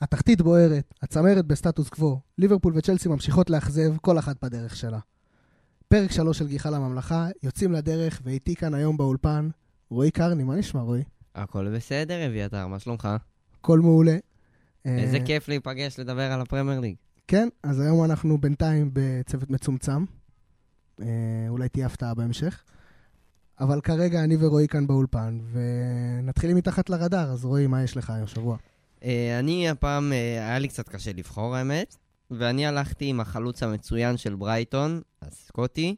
התחתית בוערת, הצמרת בסטטוס קוו, ליברפול וצ'לסי ממשיכות לאכזב, כל אחת בדרך שלה. פרק 3 של גיחה לממלכה, יוצאים לדרך, ואיתי כאן היום באולפן, רועי קרני, מה נשמע רועי? הכל בסדר, אביתר, מה שלומך? הכל מעולה. איזה אה, כיף להיפגש לדבר על הפרמייר ליג. כן, אז היום אנחנו בינתיים בצוות מצומצם. אה, אולי תהיה הפתעה בהמשך. אבל כרגע אני ורועי כאן באולפן, ונתחיל מתחת לרדאר, אז רועי, מה יש לך השבוע? אה, אני הפעם, אה, היה לי קצת קשה לבחור האמת, ואני הלכתי עם החלוץ המצוין של ברייטון, הסקוטי,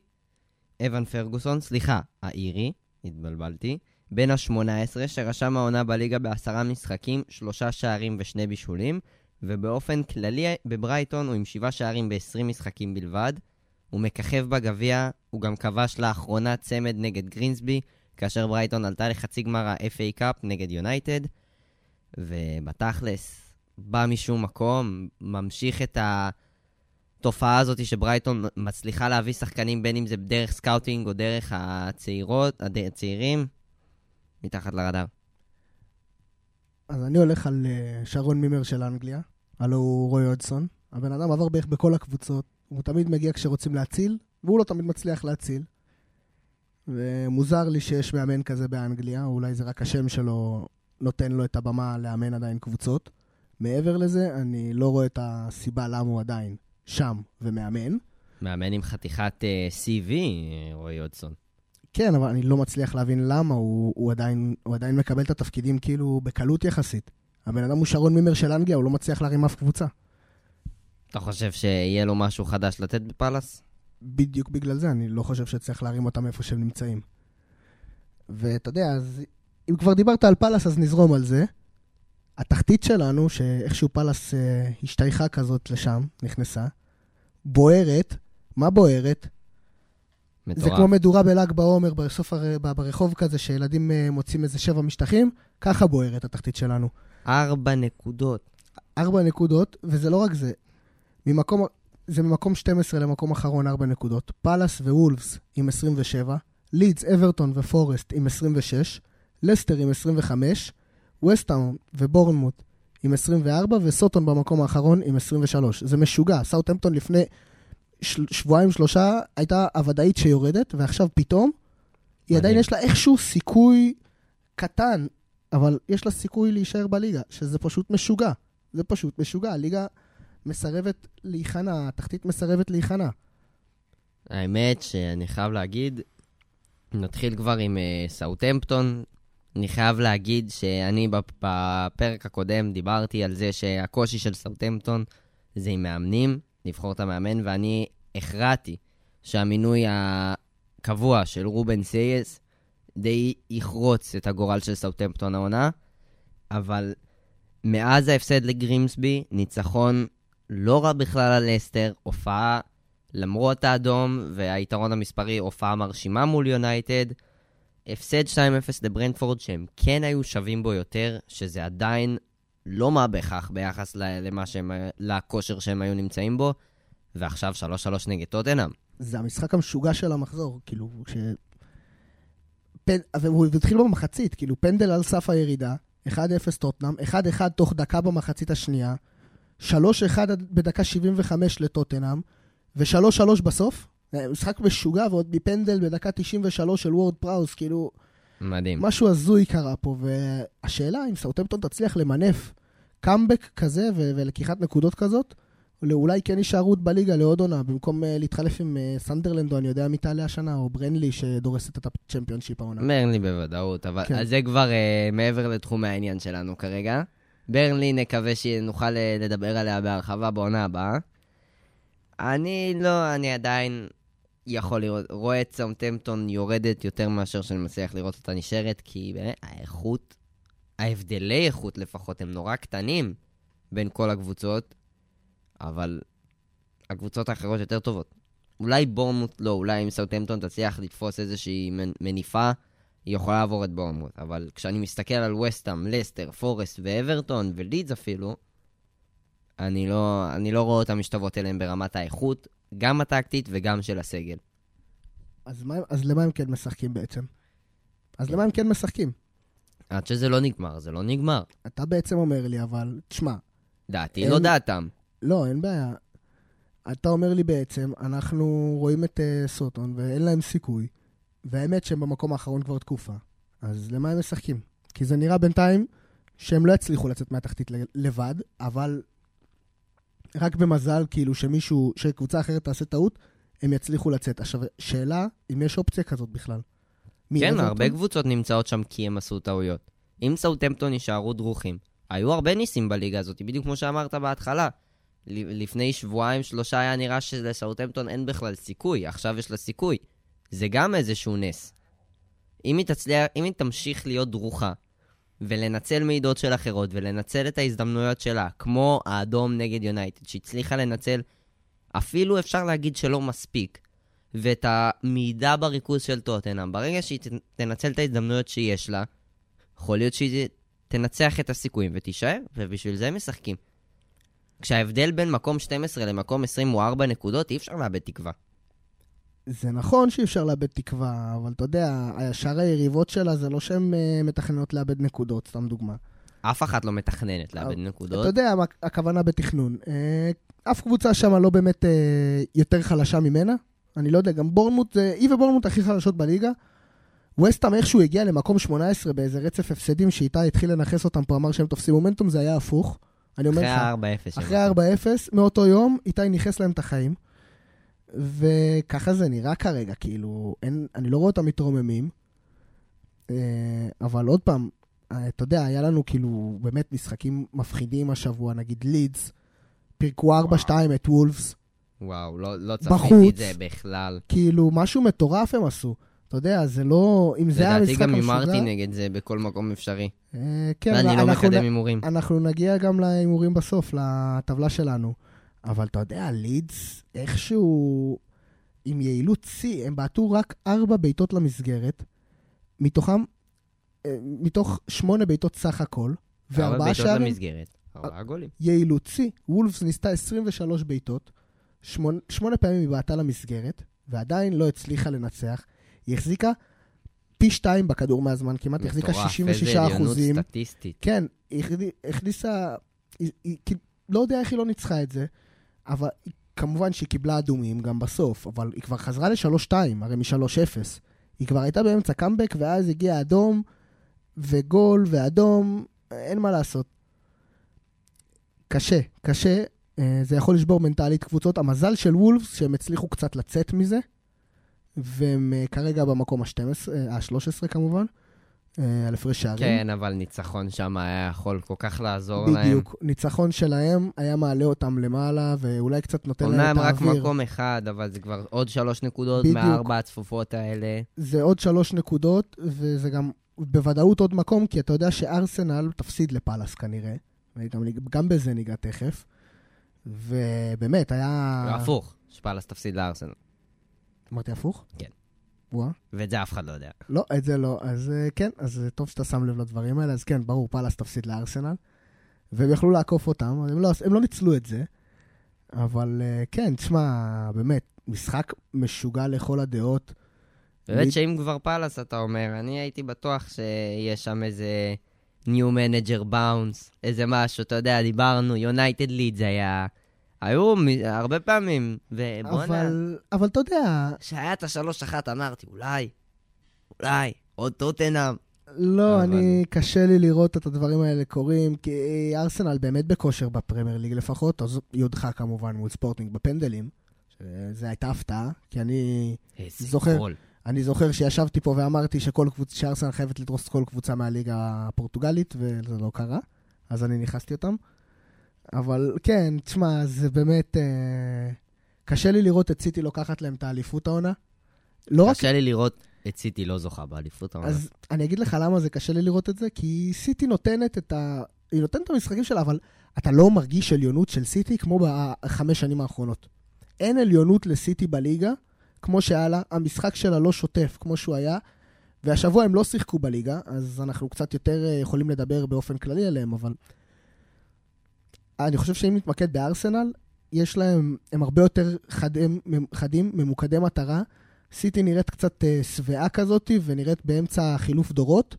אבן פרגוסון, סליחה, האירי, התבלבלתי, בן ה-18, שרשם העונה בליגה בעשרה משחקים, שלושה שערים ושני בישולים, ובאופן כללי בברייטון הוא עם שבעה שערים ב-20 משחקים בלבד. הוא מככב בגביע, הוא גם כבש לאחרונה צמד נגד גרינסבי, כאשר ברייטון עלתה לחצי גמר ה-FA Cup נגד יונייטד. ובתכלס, בא משום מקום, ממשיך את התופעה הזאת שברייטון מצליחה להביא שחקנים, בין אם זה דרך scouting או דרך הצעירות, הצעירים, מתחת לרדאר. אז אני הולך על אה, שרון מימר של אנגליה, הלא הוא רוי הודג'סון. הבן אדם עבר בערך בכל הקבוצות, הוא תמיד מגיע כשרוצים להציל, והוא לא תמיד מצליח להציל. ומוזר לי שיש מאמן כזה באנגליה, או אולי זה רק השם שלו נותן לו את הבמה לאמן עדיין קבוצות. מעבר לזה, אני לא רואה את הסיבה למה הוא עדיין שם ומאמן. מאמן עם חתיכת uh, CV, אה, רועי הודסון. כן, אבל אני לא מצליח להבין למה הוא, הוא, עדיין, הוא עדיין מקבל את התפקידים כאילו בקלות יחסית. הבן אדם הוא שרון מימר של אנגליה, הוא לא מצליח להרים אף קבוצה. אתה חושב שיהיה לו משהו חדש לתת בפאלאס? בדיוק בגלל זה, אני לא חושב שצריך להרים אותם איפה שהם נמצאים. ואתה יודע, אז אם כבר דיברת על פאלאס, אז נזרום על זה. התחתית שלנו, שאיכשהו פאלאס אה, השתייכה כזאת לשם, נכנסה, בוערת. מה בוערת? מטורף. זה כמו מדורה בל"ג בעומר, בסוף הר... ברחוב כזה, שילדים אה, מוצאים איזה שבע משטחים, ככה בוערת התחתית שלנו. ארבע נקודות. ארבע נקודות, וזה לא רק זה. ממקום, זה ממקום 12 למקום אחרון ארבע נקודות. פאלאס ו-וולבס עם 27, לידס, אברטון ופורסט עם 26, לסטר עם 25, ווסטהאם ובורנמוט עם 24, וסאות'המפטון במקום האחרון עם 23. זה משוגע. סאוטהמפטון לפני של, שבועיים, שלושה, הייתה הוודאית שיורדת, ועכשיו פתאום, היא מדהים. עדיין יש לה איכשהו סיכוי קטן, אבל יש לה סיכוי להישאר בליגה, שזה פשוט משוגע. זה פשוט משוגע. הליגה מסרבת להיכנע, התחתית מסרבת להיכנע. האמת שאני חייב להגיד, נתחיל כבר עם uh, סאוטהמפטון. אני חייב להגיד שאני בפ- בפרק הקודם דיברתי על זה שהקושי של סאוטהמפטון זה עם מאמנים, לבחור את המאמן, ואני הכרעתי שהמינוי הקבוע של רובן סלס די יחרוץ את הגורל של סאוטהמפטון העונה, אבל מאז ההפסד לגרימסבי, ניצחון לא רע בכלל על לסטר, הופעה למרות האדום והיתרון המספרי, הופעה מרשימה מול יונייטד. הפסד 2-0 לברנדפורד שהם כן היו שווים בו יותר, שזה עדיין לא מה בכך ביחס למה שהם, לכושר שהם היו נמצאים בו, ועכשיו 3-3 נגד טוטנאם. זה המשחק המשוגע של המחזור, כאילו, ש... פן... והוא התחיל במחצית, כאילו, פנדל על סף הירידה, 1-0 טוטנאם, 1-1 תוך דקה במחצית השנייה, 3-1 בדקה 75 לטוטנאם, ו-3-3 בסוף. משחק משוגע, ועוד מפנדל בדקה 93 של וורד פראוס, כאילו, מדהים. משהו הזוי קרה פה, והשאלה אם סאוטמפטון תצליח למנף קאמבק כזה ו- ולקיחת נקודות כזאת, אולי כן יישארו בליגה לעוד עונה, במקום uh, להתחלף עם uh, סנדרלנד, או אני יודע מי תעלה השנה, או ברנלי שדורסת את הצ'מפיונשיפ העונה. ברנלי בוודאות, אבל כן. זה כבר uh, מעבר לתחומי העניין שלנו כרגע. ברנלי, נקווה שנוכל אה, לדבר עליה בהרחבה בעונה הבאה. אני לא, אני עדיין יכול לראות, רואה את סאוטהמפטון יורדת יותר מאשר שאני מצליח לראות אותה נשארת, כי באמת, האיכות, ההבדלי איכות לפחות, הם נורא קטנים בין כל הקבוצות, אבל הקבוצות האחרות יותר טובות. אולי בורנמוט לא, אולי אם סאוטהמפטון תצליח לתפוס איזושהי מנ- מניפה, היא יכולה לעבור את בורנמוט. אבל כשאני מסתכל על וסטאם, לסטר, פורסט ואברטון, ולידס אפילו, אני לא, אני לא רואה אותם משתוות אליהם ברמת האיכות, גם הטקטית וגם של הסגל. אז, מה, אז למה הם כן משחקים בעצם? אז למה הם כן משחקים? עד שזה לא נגמר, זה לא נגמר. אתה בעצם אומר לי, אבל, תשמע, דעתי אין- לא דעתם. לא, אין בעיה. אתה אומר לי בעצם, אנחנו רואים את uh, סוטון ואין להם סיכוי, והאמת שהם במקום האחרון כבר תקופה. אז למה הם משחקים? כי זה נראה בינתיים שהם לא יצליחו לצאת מהתחתית לבד, אבל רק במזל, כאילו, שמישהו, שקבוצה אחרת תעשה טעות, הם יצליחו לצאת. עכשיו, שאלה, אם יש אופציה כזאת בכלל. כן? הרבה קבוצות נמצאות שם כי הם עשו טעויות. אם סאוטמפטון יישארו דרוכים, היו הרבה ניסים בליגה הזאת, בדיוק כמו שאמרת בהתחלה. לפני שבועיים, שלושה היה נראה שלסאוטמפטון אין בכלל סיכוי, עכשיו יש לה סיכוי. זה גם איזשהו נס. אם היא, תצליח, אם היא תמשיך להיות דרוכה, ולנצל מעידות של אחרות, ולנצל את ההזדמנויות שלה, כמו האדום נגד יונייטד, שהצליחה לנצל, אפילו אפשר להגיד שלא מספיק, ואת המעידה בריכוז של טוטנאם, ברגע שהיא תנצל את ההזדמנויות שיש לה, יכול להיות שהיא תנצח את הסיכויים ותישאר, ובשביל זה משחקים. כשההבדל בין מקום 12 למקום 20 הוא 4 נקודות, אי אפשר לאבד תקווה. זה נכון שאי אפשר לאבד תקווה, אבל אתה יודע, שאר היריבות שלה זה לא שהן uh, מתכננות לאבד נקודות, סתם דוגמה. אף אחת לא מתכננת לאבד אתה נקודות. יודע מה הכוונה בתכנון. אה, אף קבוצה שם לא באמת אה, יותר חלשה ממנה. אני לא יודע, גם בורנמוט, היא ובורנמוט הכי חלשות בליגה. וסטאם איכשהו הגיע למקום 18 באיזה רצף הפסדים שאיתי התחיל לנכס אותם פה, אמר שהם תופסים מומנטום, זה היה הפוך. אני אומר אחרי לך, ה-4-0. אחרי ה-4-0, מאותו יום, איתי ניכס להם את החיים. וככה זה נראה כרגע, כאילו, אין, אני לא רואה אותם מתרוממים. אה, אבל עוד פעם, אה, אתה יודע, היה לנו כאילו באמת משחקים מפחידים השבוע, נגיד לידס, פירקו 4-2 את וולפס, וואו, לא, לא. צפיתי את זה בכלל. כאילו, משהו מטורף הם עשו. אתה יודע, זה לא... אם זה היה לדעתי המשחק גם המשוגע... הימרתי נגד זה בכל מקום אפשרי. אה, כן, ואני לא מקדם הימורים. אנחנו נגיע גם להימורים בסוף, לטבלה שלנו. אבל אתה יודע, לידס, איכשהו, עם יעילות שיא, הם בעטו רק ארבע בעיטות למסגרת, מתוכם, אה, מתוך שמונה בעיטות סך הכל, ארבע וארבעה בעיטות שערים, למסגרת. ארבעה גולים. יעילות שיא. וולפס ניסתה 23 בעיטות, שמונה, שמונה פעמים היא בעטה למסגרת, ועדיין לא הצליחה לנצח. היא החזיקה פי שתיים בכדור מהזמן, כמעט היא החזיקה מטורף, 66 איזה עליונות אחוזים. סטטיסטית. כן, היא הכני- הכניסה, היא, היא, כאילו, לא יודע איך היא לא ניצחה את זה, אבל כמובן שהיא קיבלה אדומים גם בסוף, אבל היא כבר חזרה ל-3-2, הרי מ-3-0. היא כבר הייתה באמצע קאמבק, ואז הגיע אדום, וגול, ואדום, אין מה לעשות. קשה, קשה. אה, זה יכול לשבור מנטלית קבוצות. המזל של וולפס, שהם הצליחו קצת לצאת מזה, והם אה, כרגע במקום ה-12, ה-13 כמובן, אה, על הפרש שערים. כן, אבל ניצחון שם היה יכול כל כך לעזור להם. בדיוק. ניצחון שלהם היה מעלה אותם למעלה, ואולי קצת נותן להם את רק האוויר. מקום אחד, אבל זה כבר עוד שלוש נקודות בדיוק. מהארבע הצפופות האלה. זה עוד שלוש נקודות, וזה גם בוודאות עוד מקום, כי אתה יודע שארסנל תפסיד לפאלאס כנראה, וגם גם בזה ניגע תכף. ובאמת, היה... הפוך, שפאלאס תפסיד לארסנל. אמרתי הפוך? כן. וואה. ואת זה אף אחד לא יודע. לא, את זה לא. אז אה, כן, אז אה, טוב שאתה שם לב לדברים האלה. אז כן, ברור, פאלאס תפסיד לארסנל, והם יכלו לעקוף אותם, הם לא, הם לא ניצלו את זה. אבל אה, כן, תשמע, באמת, משחק משוגע לכל הדעות. באמת לי- שאם כבר פאלאס, אתה אומר, אני הייתי בטוח שיש שם איזה New Manager Bounce, איזה משהו, אתה יודע, דיברנו, United Leeds היה... היו מ- הרבה פעמים, ובואנה, אבל, אבל אתה יודע, כשהיה את השלוש אחת אמרתי, אולי, אולי, עוד טוטנאם. לא, אבל- אני, קשה לי לראות את הדברים האלה קורים, כי ארסנל באמת בכושר בפרמייר ליג לפחות, אז יודחה כמובן מול ספורטינג בפנדלים, שזו הייתה הפתעה, כי אני, זוכר. גול. אני זוכר שישבתי פה ואמרתי שכל קבוצ... שארסנל חייבת לדרוס כל קבוצה מהליגה הפורטוגלית, וזה לא קרה, אז אני נכנסתי אותם. אבל כן, תשמע, זה באמת... אה, קשה לי לראות את סיטי לוקחת להם את האליפות העונה. לא רק... קשה לי לראות את סיטי לא זוכה באליפות העונה. אז אני אגיד לך למה זה קשה לי לראות את זה, כי סיטי נותנת את ה... היא נותנת את המשחקים שלה, אבל אתה לא מרגיש עליונות של סיטי כמו בחמש שנים האחרונות. אין עליונות לסיטי בליגה, כמו שהיה לה, המשחק שלה לא שוטף כמו שהוא היה, והשבוע הם לא שיחקו בליגה, אז אנחנו קצת יותר אה, יכולים לדבר באופן כללי עליהם, אבל... אני חושב שאם נתמקד בארסנל, יש להם, הם הרבה יותר חדים, חדים ממוקדי מטרה. סיטי נראית קצת אה, שבעה כזאת, ונראית באמצע חילוף דורות,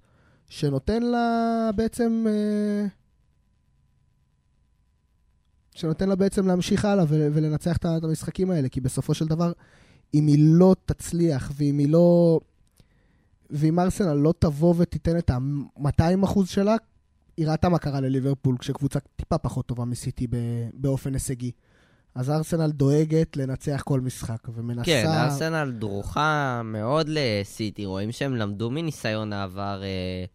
שנותן לה בעצם... אה, שנותן לה בעצם להמשיך הלאה ולנצח את המשחקים האלה, כי בסופו של דבר, אם היא לא תצליח, ואם היא לא... ואם ארסנל לא תבוא ותיתן את ה-200% שלה, היא ראתה מה קרה לליברפול, כשקבוצה טיפה פחות טובה מסיטי באופן הישגי. אז ארסנל דואגת לנצח כל משחק, ומנסה... כן, ארסנל דרוכה מאוד לסיטי, רואים שהם למדו מניסיון העבר אה,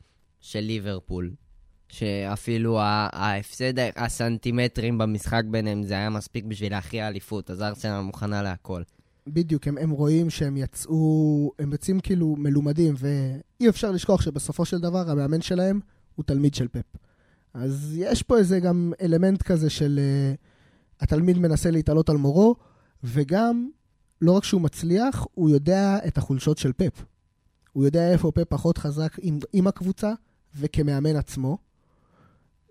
של ליברפול. שאפילו ההפסד הסנטימטרים במשחק ביניהם זה היה מספיק בשביל להכריע אליפות, אז ארסנל מוכנה להכל. בדיוק, הם, הם רואים שהם יצאו, הם יוצאים כאילו מלומדים, ואי אפשר לשכוח שבסופו של דבר המאמן שלהם הוא תלמיד של פפ. אז יש פה איזה גם אלמנט כזה של uh, התלמיד מנסה להתעלות על מורו, וגם, לא רק שהוא מצליח, הוא יודע את החולשות של פפ. הוא יודע איפה פפ פחות חזק עם, עם הקבוצה וכמאמן עצמו.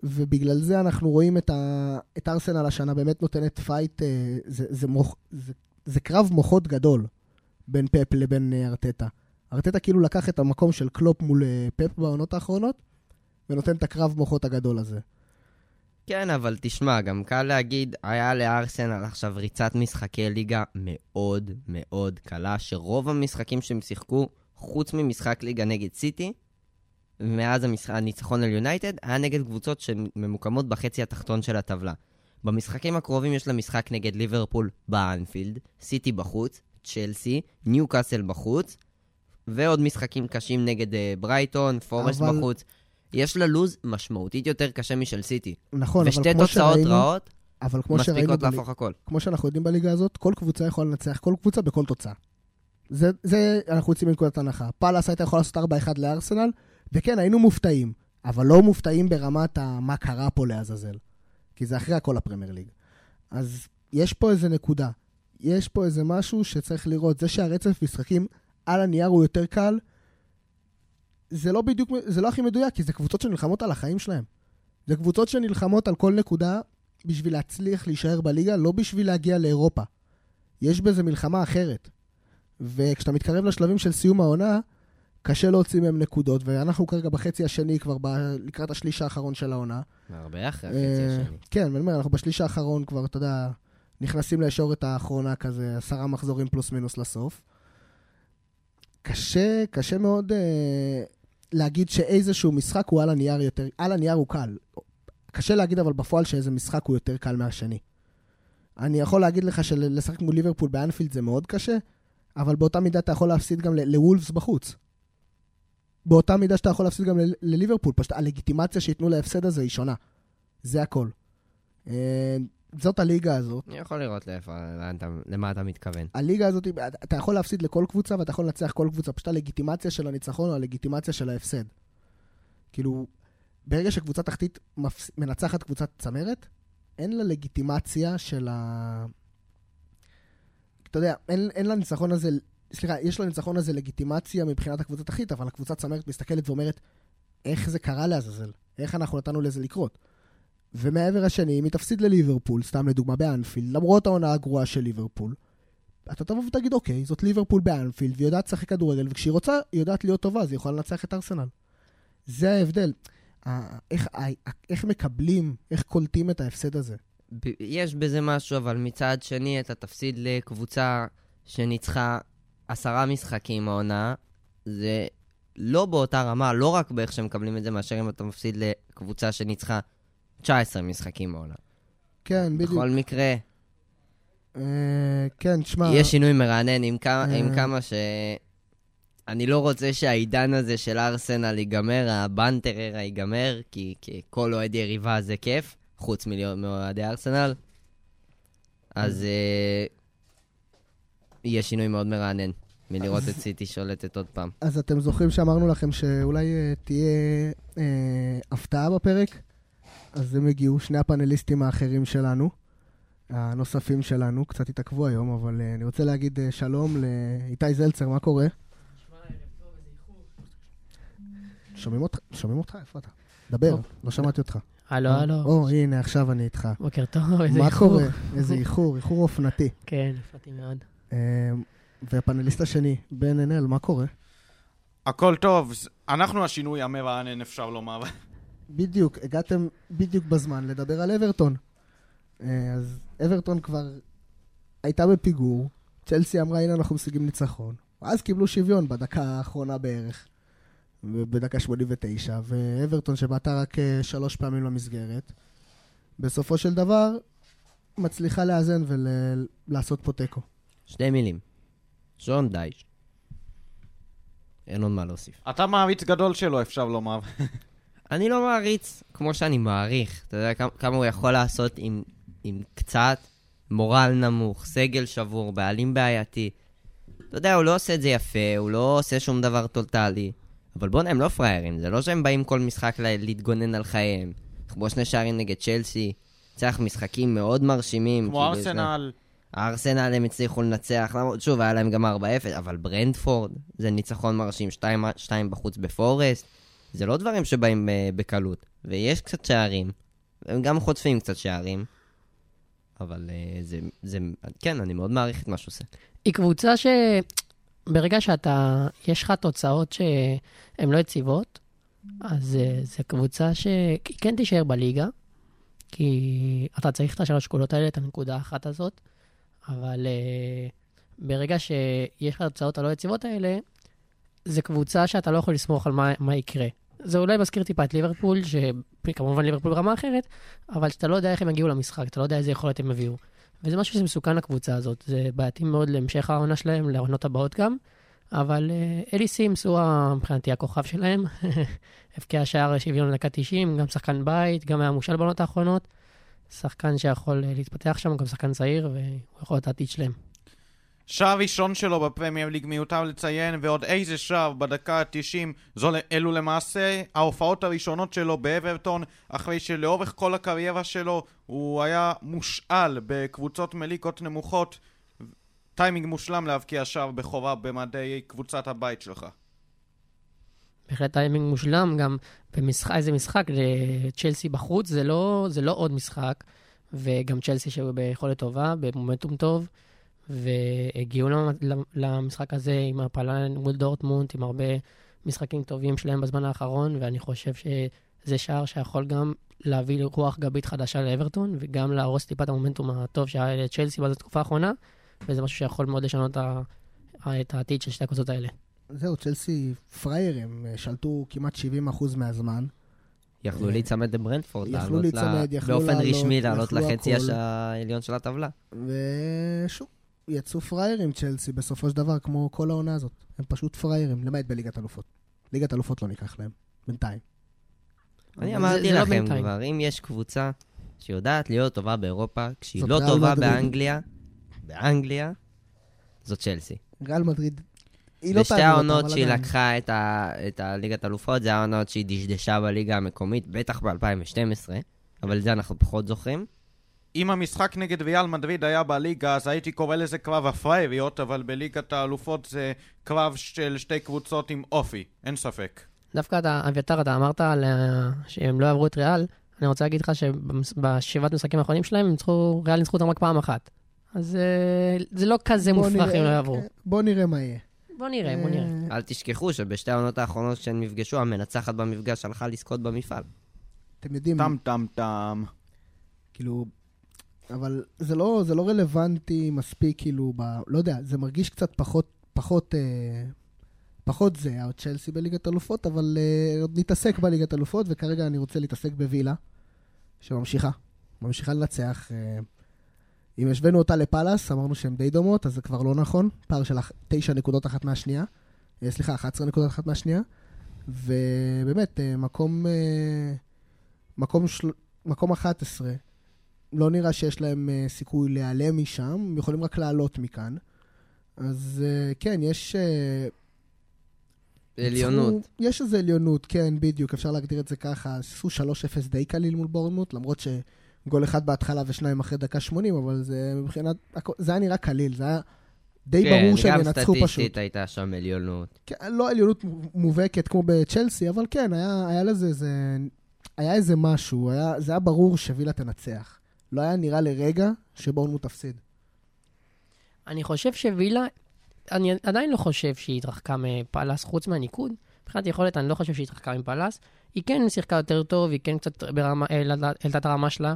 ובגלל זה אנחנו רואים את, ה, את ארסנל השנה באמת נותנת fight, אה, זה, זה, מוח, זה, זה קרב מוחות גדול בין פפ לבין אה, ארטטה. ארטטה כאילו לקח את המקום של קלופ מול פפ בעונות האחרונות, ונותן את הקרב מוחות הגדול הזה. כן, אבל תשמע, גם קל להגיד, היה לארסנל עכשיו ריצת משחקי ליגה מאוד מאוד קלה, שרוב המשחקים שהם שיחקו, חוץ ממשחק ליגה נגד סיטי, מאז המשח... הניצחון על יונייטד, היה נגד קבוצות שממוקמות בחצי התחתון של הטבלה. במשחקים הקרובים יש לה משחק נגד ליברפול באנפילד, סיטי בחוץ, צ'לסי, ניו קאסל בחוץ, ועוד משחקים קשים נגד uh, ברייטון, פורסט אבל- בחוץ. יש לה לוז משמעותית יותר קשה משל סיטי. נכון, אבל ושתי כמו תוצאות שראינו, רעות אבל כמו שראינו, מספיקות להפוך הכל. כמו שאנחנו יודעים בליגה הזאת, כל קבוצה יכולה לנצח כל קבוצה בכל תוצאה. זה, זה אנחנו יוצאים מנקודת הנחה. פאלאס הייתה יכולה לעשות 4-1 לארסנל, וכן, היינו מופתעים, אבל לא מופתעים ברמת ה- מה קרה פה לעזאזל. כי זה אחרי הכל הפרמייר ליג. אז יש פה איזה נקודה. יש פה איזה משהו שצריך לראות. זה שהרצף משחקים על הנייר הוא יותר קל, זה לא בדיוק, זה לא הכי מדויק, כי זה קבוצות שנלחמות על החיים שלהם. זה קבוצות שנלחמות על כל נקודה בשביל להצליח להישאר בליגה, לא בשביל להגיע לאירופה. יש בזה מלחמה אחרת. וכשאתה מתקרב לשלבים של סיום העונה, קשה להוציא מהם נקודות, ואנחנו כרגע בחצי השני, כבר ב... לקראת השליש האחרון של העונה. הרבה אחרי אה, החצי השני. כן, ואני אומר, אנחנו בשליש האחרון כבר, אתה יודע, נכנסים לישורת האחרונה כזה, עשרה מחזורים פלוס מינוס לסוף. קשה, קשה מאוד אה, להגיד שאיזשהו משחק הוא על הנייר יותר, על הנייר הוא קל. קשה להגיד אבל בפועל שאיזה משחק הוא יותר קל מהשני. אני יכול להגיד לך שלשחק מול ליברפול באנפילד זה מאוד קשה, אבל באותה מידה אתה יכול להפסיד גם לוולפס בחוץ. באותה מידה שאתה יכול להפסיד גם לליברפול, פשוט הלגיטימציה שייתנו להפסד הזה היא שונה. זה הכל. זאת הליגה הזאת. אני יכול לראות לאיפה, למה אתה מתכוון. הליגה הזאת, אתה יכול להפסיד לכל קבוצה ואתה יכול לנצח כל קבוצה, פשוט הלגיטימציה של הניצחון או הלגיטימציה של ההפסד. כאילו, ברגע שקבוצה תחתית מפס... מנצחת קבוצת צמרת, אין לה לגיטימציה של ה... אתה יודע, אין, אין לניצחון הזה, סליחה, יש לניצחון הזה לגיטימציה מבחינת הקבוצה תחתית, אבל הקבוצה צמרת מסתכלת ואומרת, איך זה קרה לעזאזל? איך אנחנו נתנו לזה לקרות? ומעבר השני, אם היא תפסיד לליברפול, סתם לדוגמה באנפילד, למרות העונה הגרועה של ליברפול, אתה תבוא ותגיד, אוקיי, זאת ליברפול באנפילד, והיא יודעת לשחק כדורגל, וכשהיא רוצה, היא יודעת להיות טובה, אז היא יכולה לנצח את ארסנל. זה ההבדל. איך, איך מקבלים, איך קולטים את ההפסד הזה. יש בזה משהו, אבל מצד שני אתה תפסיד לקבוצה שניצחה עשרה משחקים העונה, זה לא באותה רמה, לא רק באיך שמקבלים את זה, מאשר אם אתה מפסיד לקבוצה שניצחה 19 משחקים העונה. כן, בדיוק. בכל מקרה, אה, כן, תשמע, יהיה שינוי מרענן עם כמה, עם אה. כמה ש... אני לא רוצה שהעידן הזה של ארסנל ייגמר, הבנטררה ייגמר, כי, כי כל אוהד יריבה זה כיף, חוץ מאוהדי ארסנל. אז אה, יהיה שינוי מאוד מרענן מלראות את סיטי שולטת עוד פעם. אז אתם זוכרים שאמרנו לכם שאולי אה, תהיה אה, הפתעה בפרק? אז הם הגיעו, שני הפאנליסטים האחרים שלנו, הנוספים שלנו, קצת התעכבו היום, אבל אה, אני רוצה להגיד אה, שלום לאיתי זלצר, מה קורה? שומעים אותך? שומעים אותך? איפה אתה? דבר, פה. לא שמעתי אותך. הלו, הלו. או, הנה, עכשיו אני איתך. בוקר טוב, איזה מה איחור. קורה? איזה איחור, איחור אופנתי. כן, הפרעתי מאוד. אה, והפאנליסט השני, בן ענל, מה קורה? הכל טוב, אנחנו השינוי המרענן, אפשר לומר. בדיוק, הגעתם בדיוק בזמן לדבר על אברטון. אה, אז אברטון כבר הייתה בפיגור, צ'לסי אמרה, הנה אנחנו משיגים ניצחון. ואז קיבלו שוויון בדקה האחרונה בערך, בדקה 89, ואברטון שבעטה רק אה, שלוש פעמים למסגרת, בסופו של דבר מצליחה לאזן ולעשות פה תיקו. שתי מילים. שון דייש. אין עוד מה להוסיף. אתה מעריץ גדול שלו, אפשר לומר. אני לא מעריץ כמו שאני מעריך. אתה יודע כמה, כמה הוא יכול לעשות עם, עם קצת מורל נמוך, סגל שבור, בעלים בעייתי. אתה יודע, הוא לא עושה את זה יפה, הוא לא עושה שום דבר טוטאלי. אבל בוא'נה, הם לא פראיירים, זה לא שהם באים כל משחק לה, להתגונן על חייהם. כמו שני שערים נגד צ'לסי, צריך משחקים מאוד מרשימים. כמו כאילו, ארסנל. הארסנל הם הצליחו לנצח, למרות, שוב, היה להם גם 4-0, אבל ברנדפורד זה ניצחון מרשים, 2, 2 בחוץ בפורסט, זה לא דברים שבאים אה, בקלות. ויש קצת שערים, הם גם חוטפים קצת שערים, אבל אה, זה, זה, כן, אני מאוד מעריך את מה שהוא עושה. היא קבוצה שברגע שאתה, יש לך תוצאות שהן לא יציבות, אז אה, זו קבוצה שהיא כן תישאר בליגה, כי אתה צריך את השלוש קולות האלה, את הנקודה האחת הזאת, אבל אה, ברגע שיש לך את התוצאות הלא יציבות האלה, זו קבוצה שאתה לא יכול לסמוך על מה, מה יקרה. זה אולי מזכיר טיפה את ליברפול, שכמובן ליברפול ברמה אחרת, אבל שאתה לא יודע איך הם יגיעו למשחק, אתה לא יודע איזה יכולת הם יביאו. וזה משהו שמסוכן לקבוצה הזאת. זה בעייתי מאוד להמשך העונה שלהם, לעונות הבאות גם. אבל אה, אלי סימס הוא מבחינתי הכוכב שלהם. הבקיע שער שוויון לדקה 90, גם שחקן בית, גם היה מושל בעונות האחרונות. שחקן שיכול אה, להתפתח שם, גם שחקן צעיר, והוא יכול להיות העתיד שלהם. שער ראשון שלו בפרמייר ליג מיותר לציין, ועוד איזה שער בדקה ה-90. זו, אלו למעשה ההופעות הראשונות שלו באברטון, אחרי שלאורך כל הקריירה שלו הוא היה מושאל בקבוצות מליגות נמוכות. טיימינג מושלם להבקיע שער בכורה במדי קבוצת הבית שלך. בהחלט טיימינג מושלם, גם במשחק, איזה משחק, צ'לסי בחוץ, זה לא, זה לא עוד משחק, וגם צ'לסי שהיו ביכולת טובה, במומנטום טוב, והגיעו למ- למשחק הזה עם העפלה מול דורטמונד, עם הרבה משחקים טובים שלהם בזמן האחרון, ואני חושב שזה שער שיכול גם להביא רוח גבית חדשה לאברטון, וגם להרוס טיפה את המומנטום הטוב שהיה לצ'לסי בתקופה האחרונה, וזה משהו שיכול מאוד לשנות את העתיד של שתי הקבוצות האלה. זהו, צ'לסי פריירים, אה, שלטו כמעט 70% מהזמן. יכלו אה, להיצמד לברנדפורד, יכלו לעלות להיצמד, באופן רשמי לעלות לחצי העליון של הטבלה. ושוב, יצאו פריירים צ'לסי בסופו של דבר, כמו כל העונה הזאת. הם פשוט פריירים, למעט בליגת אלופות. ליגת אלופות לא ניקח להם, בינתיים. אני אמרתי זה לא לכם. כבר, אם יש קבוצה שיודעת להיות טובה באירופה, כשהיא לא טובה מדריד. באנגליה, באנגליה, זאת צ'לסי. ריאל מדריד, היא לא בשתי העונות שהיא. לקחה את, ה, את הליגת אלופות, זה העונות שהיא דשדשה בליגה המקומית, בטח ב-2012, אבל זה אנחנו פחות זוכרים. אם המשחק נגד ריאל מדריד היה בליגה, אז הייתי קורא לזה קרב הפרייריות, אבל בליגת האלופות זה קרב של שתי קבוצות עם אופי, אין ספק. דווקא אתה, אביתר, אתה אמרת על, ה- שהם לא יעברו את ריאל. אני רוצה להגיד לך שבשבעת משחקים האחרונים שלהם, הם ניצחו, ריאל ניצחו אותם רק פעם אחת. אז אה, זה לא כזה מופרך אם לא יעברו. כן, בוא נראה מה יהיה. בוא נראה, בוא נראה. אה, אל תשכחו שבשתי העונות האחרונות כשהם נפגשו, המנצחת במפגש הלכה לזכות במפעל. אתם יודעים, טם טם טם. כאילו, אבל זה לא, זה לא רלוונטי מספיק, כאילו, ב, לא יודע, זה מרגיש קצת פחות, פחות, אה, פחות זה, הצ'לסי בליגת אלופות, אבל אה, עוד נתעסק בליגת אלופות, וכרגע אני רוצה להתעסק בווילה, שממשיכה, ממשיכה לנצח. אה, אם השווינו אותה לפאלאס, אמרנו שהן די דומות, אז זה כבר לא נכון, פער של אח- תשע נקודות אחת מהשנייה, אה, סליחה, 11 נקודות אחת מהשנייה, ובאמת, אה, מקום, אה, מקום, של... מקום 11, לא נראה שיש להם uh, סיכוי להיעלם משם, הם יכולים רק לעלות מכאן. אז uh, כן, יש... Uh, עליונות. ניצחו- יש איזו עליונות, כן, בדיוק, אפשר להגדיר את זה ככה. עשו 3-0 די קליל מול בורנמוט, למרות שגול אחד בהתחלה ושניים אחרי דקה 80, אבל זה מבחינת... זה היה נראה קליל, זה היה די ברור שהם ינצחו כן, גם פשוט. סטטיסטית הייתה שם עליונות. כן, לא עליונות מובהקת כמו בצ'לסי, אבל כן, היה, היה לזה איזה... היה איזה משהו, היה, זה היה ברור שווילה תנצח. לא היה נראה לרגע שבורנמוט תפסיד. אני חושב שווילה, אני עדיין לא חושב שהיא התרחקה מפאלאס, חוץ מהניקוד. מבחינת יכולת, אני לא חושב שהיא התרחקה מפאלאס. היא כן שיחקה יותר טוב, היא כן קצת העלתה את הרמה שלה,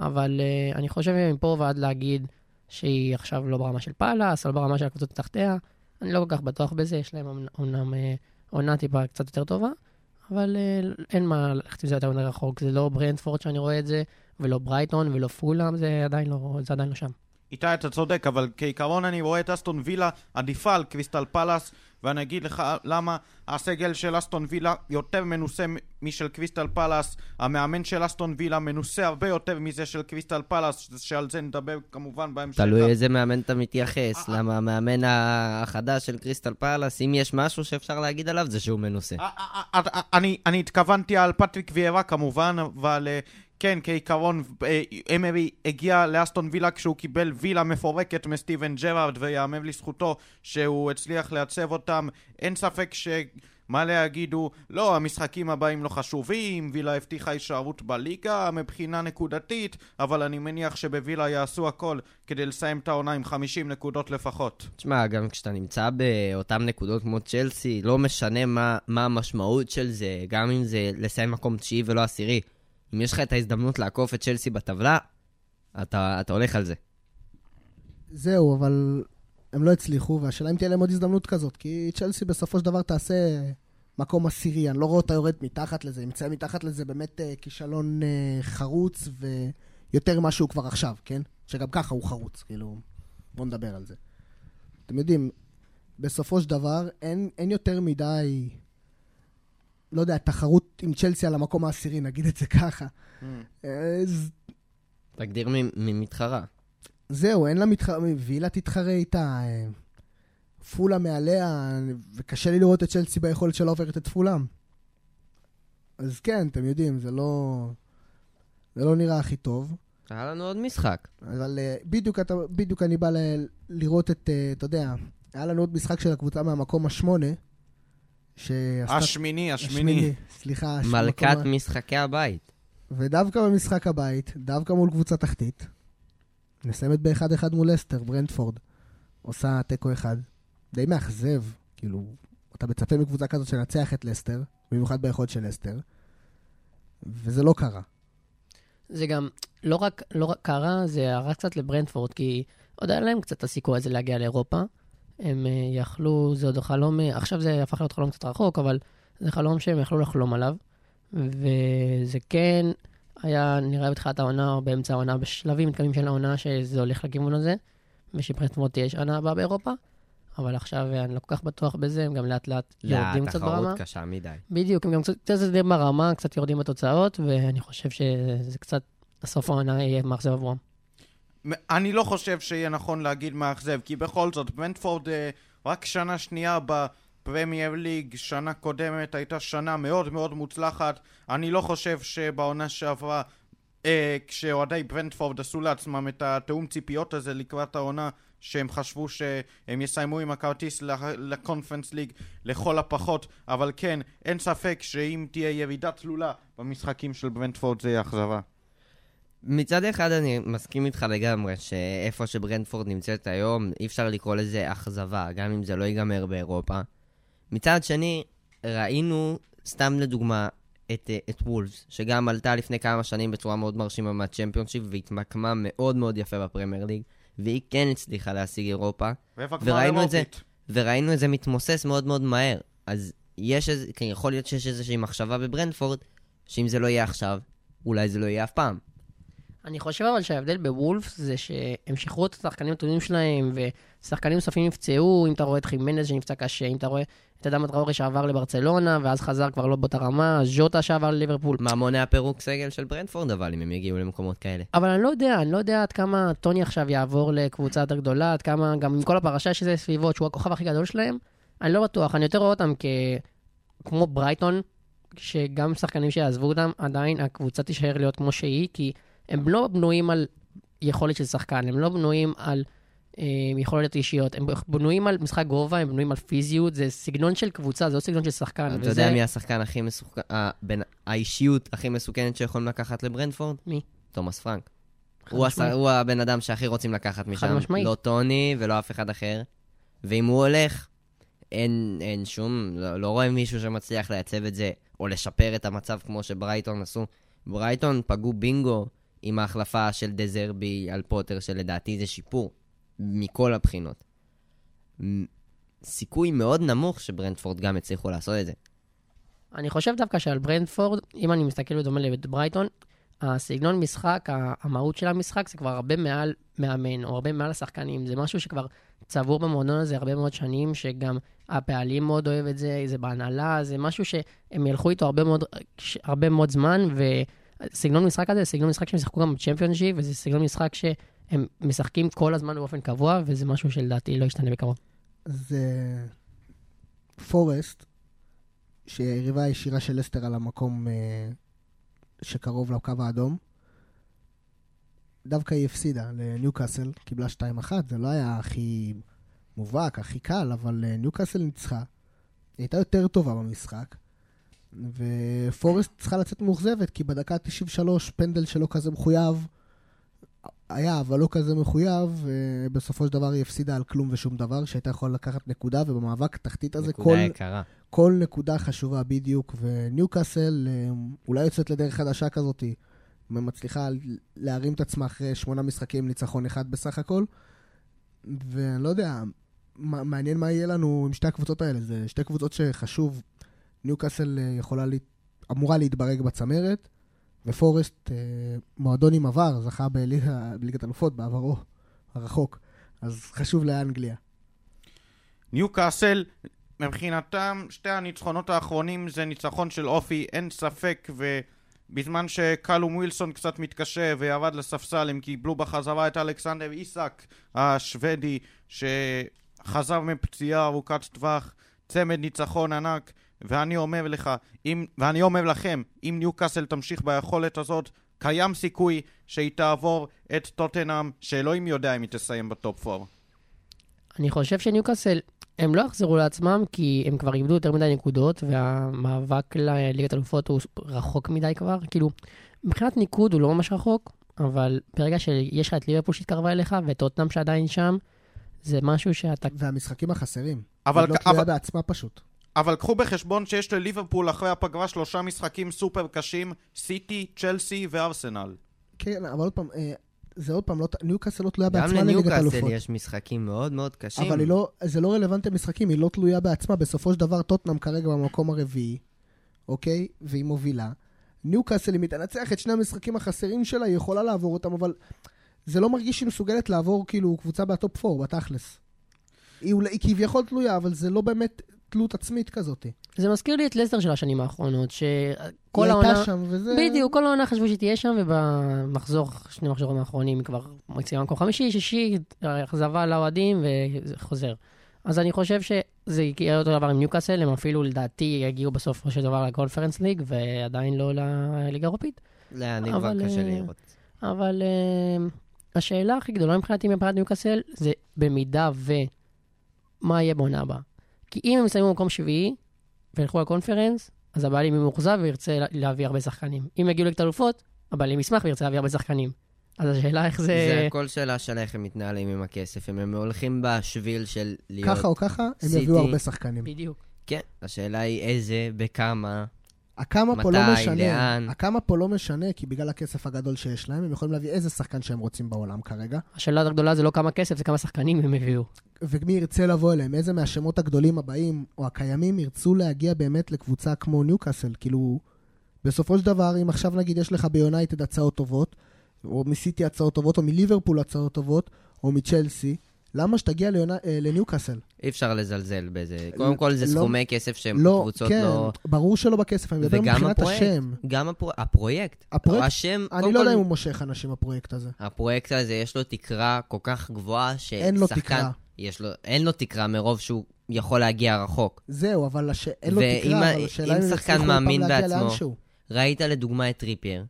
אבל uh, אני חושב מפה ועד להגיד שהיא עכשיו לא ברמה של או לא ברמה של הקבוצות תחתיה, אני לא כל כך בטוח בזה, יש להם אומנם uh, עונה טיפה קצת יותר טובה, אבל uh, אין מה ללכת עם זה יותר מדי רחוק. זה לא ברנדפורד שאני רואה את זה, ולא ברייטון, ולא פולאם, זה עדיין לא, זה עדיין לא שם. איתי, אתה צודק, אבל כעיקרון אני רואה את אסטון וילה עדיפה על קריסטל פלאס, ואני אגיד לך למה הסגל של אסטון וילה יותר מנוסה משל קריסטל פלאס, המאמן של אסטון וילה מנוסה הרבה יותר מזה של קריסטל פלאס, שעל זה נדבר כמובן בהמשך. תלוי איזה מאמן אתה מתייחס, למה המאמן החדש של קריסטל פלאס, אם יש משהו שאפשר להגיד עליו, זה שהוא מנוסה. אני התכוונתי על פטריק ויארה כמובן, אבל כן, כעיקרון, אה, אמרי הגיע לאסטון וילה כשהוא קיבל וילה מפורקת מסטיבן ג'רארד, ויאמר לזכותו שהוא הצליח לעצב אותם. אין ספק ש... מה להגידו, לא, המשחקים הבאים לא חשובים, וילה הבטיחה הישארות בליגה מבחינה נקודתית, אבל אני מניח שבווילה יעשו הכל כדי לסיים את העונה עם 50 נקודות לפחות. תשמע, גם כשאתה נמצא באותן נקודות כמו צ'לסי, לא משנה מה, מה המשמעות של זה, גם אם זה לסיים מקום תשיעי ולא עשירי. אם יש לך את ההזדמנות לעקוף את צ'לסי בטבלה, אתה, אתה הולך על זה. זהו, אבל הם לא הצליחו, והשאלה אם תהיה להם עוד הזדמנות כזאת, כי צ'לסי בסופו של דבר תעשה מקום עשירי, אני לא רואה אותה יורד מתחת לזה, אם ימצא מתחת לזה באמת uh, כישלון uh, חרוץ ויותר ממה שהוא כבר עכשיו, כן? שגם ככה הוא חרוץ, כאילו, בואו נדבר על זה. אתם יודעים, בסופו של דבר אין, אין יותר מדי לא יודע, תחרות עם צ'לסי על המקום העשירי, נגיד את זה ככה. Mm. אז... תגדיר ממתחרה. זהו, אין לה מתחרה, וילה תתחרה איתה, אה, פולה מעליה, וקשה לי לראות את צ'לסי ביכולת שלה עוברת את פולאם. אז כן, אתם יודעים, זה לא... זה לא נראה הכי טוב. היה לנו עוד משחק. אבל uh, בדיוק, אתה, בדיוק אני בא ל- לראות את, uh, אתה יודע, היה לנו עוד משחק של הקבוצה מהמקום השמונה, שעשתה... השמיני, השמיני. סליחה. מלכת מקום... משחקי הבית. ודווקא במשחק הבית, דווקא מול קבוצה תחתית, נסיימת ב-1-1 מול אסטר, ברנדפורד. עושה תיקו אחד. די מאכזב, כאילו, אתה מצפה מקבוצה כזאת שנצח את לסטר, במיוחד ביכולת של לסטר, וזה לא קרה. זה גם לא רק, לא רק קרה, זה הרס קצת לברנדפורד, כי עוד היה להם קצת הסיכוי הזה להגיע לאירופה. הם אה, יכלו, זה עוד חלום, אה, עכשיו זה הפך להיות חלום קצת רחוק, אבל זה חלום שהם יכלו לחלום עליו. וזה כן היה נראה בתחילת העונה או באמצע העונה, בשלבים מתקדמים של העונה, שזה הולך לכיוון הזה, ושבחצמות תהיה שנה הבאה באירופה. אבל עכשיו אה, אני לא כל כך בטוח בזה, הם גם לאט לאט יורדים קצת ברמה. לא, תחרות קשה מדי. בדיוק, הם גם קצת יורדים ברמה, קצת יורדים בתוצאות, ואני חושב שזה קצת, הסוף העונה יהיה מאכזב עבורם. אני לא חושב שיהיה נכון להגיד מאכזב, כי בכל זאת, ברנדפורד אה, רק שנה שנייה בפרמייר ליג, שנה קודמת הייתה שנה מאוד מאוד מוצלחת. אני לא חושב שבעונה שעברה, אה, כשאוהדי ברנדפורד עשו לעצמם את התיאום ציפיות הזה לקראת העונה, שהם חשבו שהם יסיימו עם הכרטיס לקונפרנס ליג לכל הפחות, אבל כן, אין ספק שאם תהיה ירידה תלולה במשחקים של ברנדפורד זה יהיה אכזבה. מצד אחד אני מסכים איתך לגמרי, שאיפה שברנדפורד נמצאת היום, אי אפשר לקרוא לזה אכזבה, גם אם זה לא ייגמר באירופה. מצד שני, ראינו, סתם לדוגמה, את, את וולפס, שגם עלתה לפני כמה שנים בצורה מאוד מרשימה מהצ'מפיונשיפ, והתמקמה מאוד מאוד יפה בפרמייר ליג, והיא כן הצליחה להשיג אירופה. וראינו את זה, וראינו את זה מתמוסס מאוד מאוד מהר. אז יש איזה, יכול להיות שיש איזושהי מחשבה בברנדפורד, שאם זה לא יהיה עכשיו, אולי זה לא יהיה אף פעם. אני חושב אבל שההבדל בוולפס זה שהם שחררו את השחקנים הטובים שלהם, ושחקנים נוספים נפצעו, אם אתה רואה את חימנז שנפצע קשה, אם אתה רואה את אדם טראורי שעבר לברצלונה, ואז חזר כבר לא באותה רמה, ז'וטה שעבר לליברפול. מה מונע פירוק סגל של ברנדפורד אבל, אם הם יגיעו למקומות כאלה? אבל אני לא יודע, אני לא יודע עד כמה טוני עכשיו יעבור לקבוצה יותר גדולה, עד כמה, גם עם כל הפרשה שזה סביבות, שהוא הכוכב הכי גדול שלהם, אני לא בטוח, אני יותר רואה אותם כ... כמו ברייטון, שגם שחקנים שיעזבו אותם, עדיין הקבוצה תישאר להיות כמו שהיא, כי הם לא בנויים על יכולת של שחקן, הם לא בנויים על אה, יכולת אישיות, הם בנויים על משחק גובה, הם בנויים על פיזיות, זה סגנון של קבוצה, זה לא סגנון של שחקן. אתה וזה... יודע מי השחקן הכי מסוכן, בין האישיות הכי מסוכנת שיכולים לקחת לברנדפורד? מי? תומאס פרנק. הוא, הס... הוא הבן אדם שהכי רוצים לקחת משם. משמעית. לא טוני ולא אף אחד אחר. ואם הוא הולך, אין, אין שום, לא, לא רואה מישהו שמצליח לייצב את זה, או לשפר את המצב כמו שברייטון עשו. ברייטון פגעו בינגו עם ההחלפה של דזרבי על פוטר, שלדעתי זה שיפור מכל הבחינות. סיכוי מאוד נמוך שברנדפורד גם יצליחו לעשות את זה. אני חושב דווקא שעל ברנדפורד, אם אני מסתכל בדומה לברייטון, הסגנון משחק, המהות של המשחק, זה כבר הרבה מעל מאמן, או הרבה מעל השחקנים. זה משהו שכבר צבור במועדון הזה הרבה מאוד שנים, שגם הפעלים מאוד אוהב את זה, זה בהנהלה, זה משהו שהם ילכו איתו הרבה מאוד, הרבה מאוד זמן, וסגנון משחק הזה, זה סגנון משחק שהם שיחקו גם בצ'מפיונשיפ, וזה סגנון משחק שהם משחקים כל הזמן באופן קבוע, וזה משהו שלדעתי לא ישתנה בקרוב. זה פורסט, שיריבה הישירה של לסטר על המקום אה, שקרוב לקו האדום. דווקא היא הפסידה לניוקאסל, קיבלה 2-1, זה לא היה הכי מובהק, הכי קל, אבל אה, ניוקאסל ניצחה. היא הייתה יותר טובה במשחק, ופורסט צריכה לצאת מאוכזבת, כי בדקה 93 פנדל שלא כזה מחויב, היה, אבל לא כזה מחויב, ובסופו של דבר היא הפסידה על כלום ושום דבר, שהייתה יכולה לקחת נקודה, ובמאבק התחתית הזה, נקודה כל, יקרה. כל נקודה חשובה בדיוק, וניוקאסל אה, אולי יוצאת לדרך חדשה כזאת, ומצליחה להרים את עצמה אחרי שמונה משחקים, ניצחון אחד בסך הכל, ואני לא יודע, מעניין מה יהיה לנו עם שתי הקבוצות האלה, זה שתי קבוצות שחשוב, ניוקאסל אה, יכולה, לה, אמורה להתברג בצמרת, ופורסט, אה, מועדון עם עבר, זכה בליגת אלופות בעברו הרחוק, אז חשוב לאנגליה. ניוקאסל, מבחינתם, שתי הניצחונות האחרונים זה ניצחון של אופי, אין ספק, ובזמן שקלום ווילסון קצת מתקשה וירד לספסל, הם קיבלו בחזרה את אלכסנדר איסק השוודי, שחזר מפציעה ארוכת טווח, צמד ניצחון ענק, ואני אומר לך, אם, ואני אומר לכם, אם ניוקאסל תמשיך ביכולת הזאת, קיים סיכוי שהיא תעבור את טוטנאם, שאלוהים יודע אם היא תסיים בטופ 4. אני חושב שניוקאסל, הם לא יחזרו לעצמם, כי הם כבר איבדו יותר מדי נקודות, והמאבק לליגת אלופות הוא רחוק מדי כבר. כאילו, מבחינת ניקוד הוא לא ממש רחוק, אבל ברגע שיש לך את ליברפול שהתקרבה אליך, ואת טוטנאם שעדיין שם, זה משהו שאתה... והמשחקים החסרים. אבל- היא לא תלויה אבל- בעצמה פשוט. אבל קחו בחשבון שיש לליברפול אחרי הפגרה שלושה משחקים סופר קשים, סיטי, צ'לסי וארסנל. כן, אבל עוד פעם, אה, זה עוד פעם, לא, ניוקאסל לא תלויה גם בעצמה לליגת לניוקאסל אלופות. יש משחקים מאוד מאוד קשים. אבל לא, זה לא רלוונטי למשחקים, היא לא תלויה בעצמה. בסופו של דבר, טוטנאם כרגע במקום הרביעי, אוקיי? והיא מובילה. ניוקאסל, אם היא תנצח את שני המשחקים החסרים שלה, היא יכולה לעבור אותם, אבל זה לא מרגיש שהיא מסוגלת לעבור כאילו קבוצה בטופ 4, בתכלס. היא, היא כביכול תלויה, אבל זה לא באמת תלות עצמית כזאת. זה מזכיר לי את לסטר של השנים האחרונות, שכל היא העונה... הייתה שם, וזה... בדיוק, כל העונה חשבו שהיא תהיה שם, ובמחזור, שני מחזורים האחרונים היא כבר מציעה מקום חמישי, שישי, אכזבה לאוהדים וחוזר. אז אני חושב שזה יקרה אותו דבר עם ניוקאסל, הם אפילו לדעתי יגיעו בסופו של דבר לקונפרנס ליג, ועדיין לא לליגה האירופית. לא, אני כבר אבל, קשה אה, לי לראות. אבל uh, השאלה הכי גדולה מבחינתי מבחינת ניוקאסל, זה במידה ו... מה יהיה בעונה הבאה. כי אם הם יסיימו במקום שביעי, וילכו לקונפרנס, אז הבעלים יהיה מאוכזב וירצה לה- להביא הרבה שחקנים. אם יגיעו ליגת אלופות, הבעלים ישמח וירצה להביא הרבה שחקנים. אז השאלה איך זה... זה הכל שאלה של איך הם מתנהלים עם הכסף. אם הם הולכים בשביל של להיות... ככה או ככה, הם סיטי. יביאו הרבה שחקנים. בדיוק. כן, השאלה היא איזה, בכמה. הכמה פה לא משנה, לאן? הכמה פה לא משנה, כי בגלל הכסף הגדול שיש להם, הם יכולים להביא איזה שחקן שהם רוצים בעולם כרגע, השאלה הגדולה זה לא כמה כסף, זה כמה שחקנים הם הביאו. ומי ירצה לבוא אליהם, איזה מהשמות הגדולים הבאים או הקיימים ירצו להגיע באמת לקבוצה כמו ניוקאסל, כאילו, בסופו של דבר, אם עכשיו נגיד יש לך ביונייטד הצעות טובות, או מסיטי הצעות טובות, או מליברפול הצעות טובות, או מצ'לסי, למה שתגיע אה, לניוקאסל? אי אפשר לזלזל בזה. קודם כל, זה לא- סכומי כסף שהם לא, קבוצות כן, לא... ברור שלא בכסף, אני מדבר מבחינת. השם. גם הפרו- הפרויקט. הפרויקט, השם, אני לא יודע אם הוא מושך אנשים, הפרויקט הזה. הפרויקט הזה, יש לו תקרה כל כך גבוהה, ששחקן... אין לו תקרה. יש לו, אין לו תקרה מרוב שהוא יכול להגיע רחוק. זהו, אבל הש... אין לו תקרה, אבל השאלה אם הם שחקן יצליחו עוד פעם מאמין להגיע בעצמו, לאנשהו. ראית לדוגמה את טריפייר,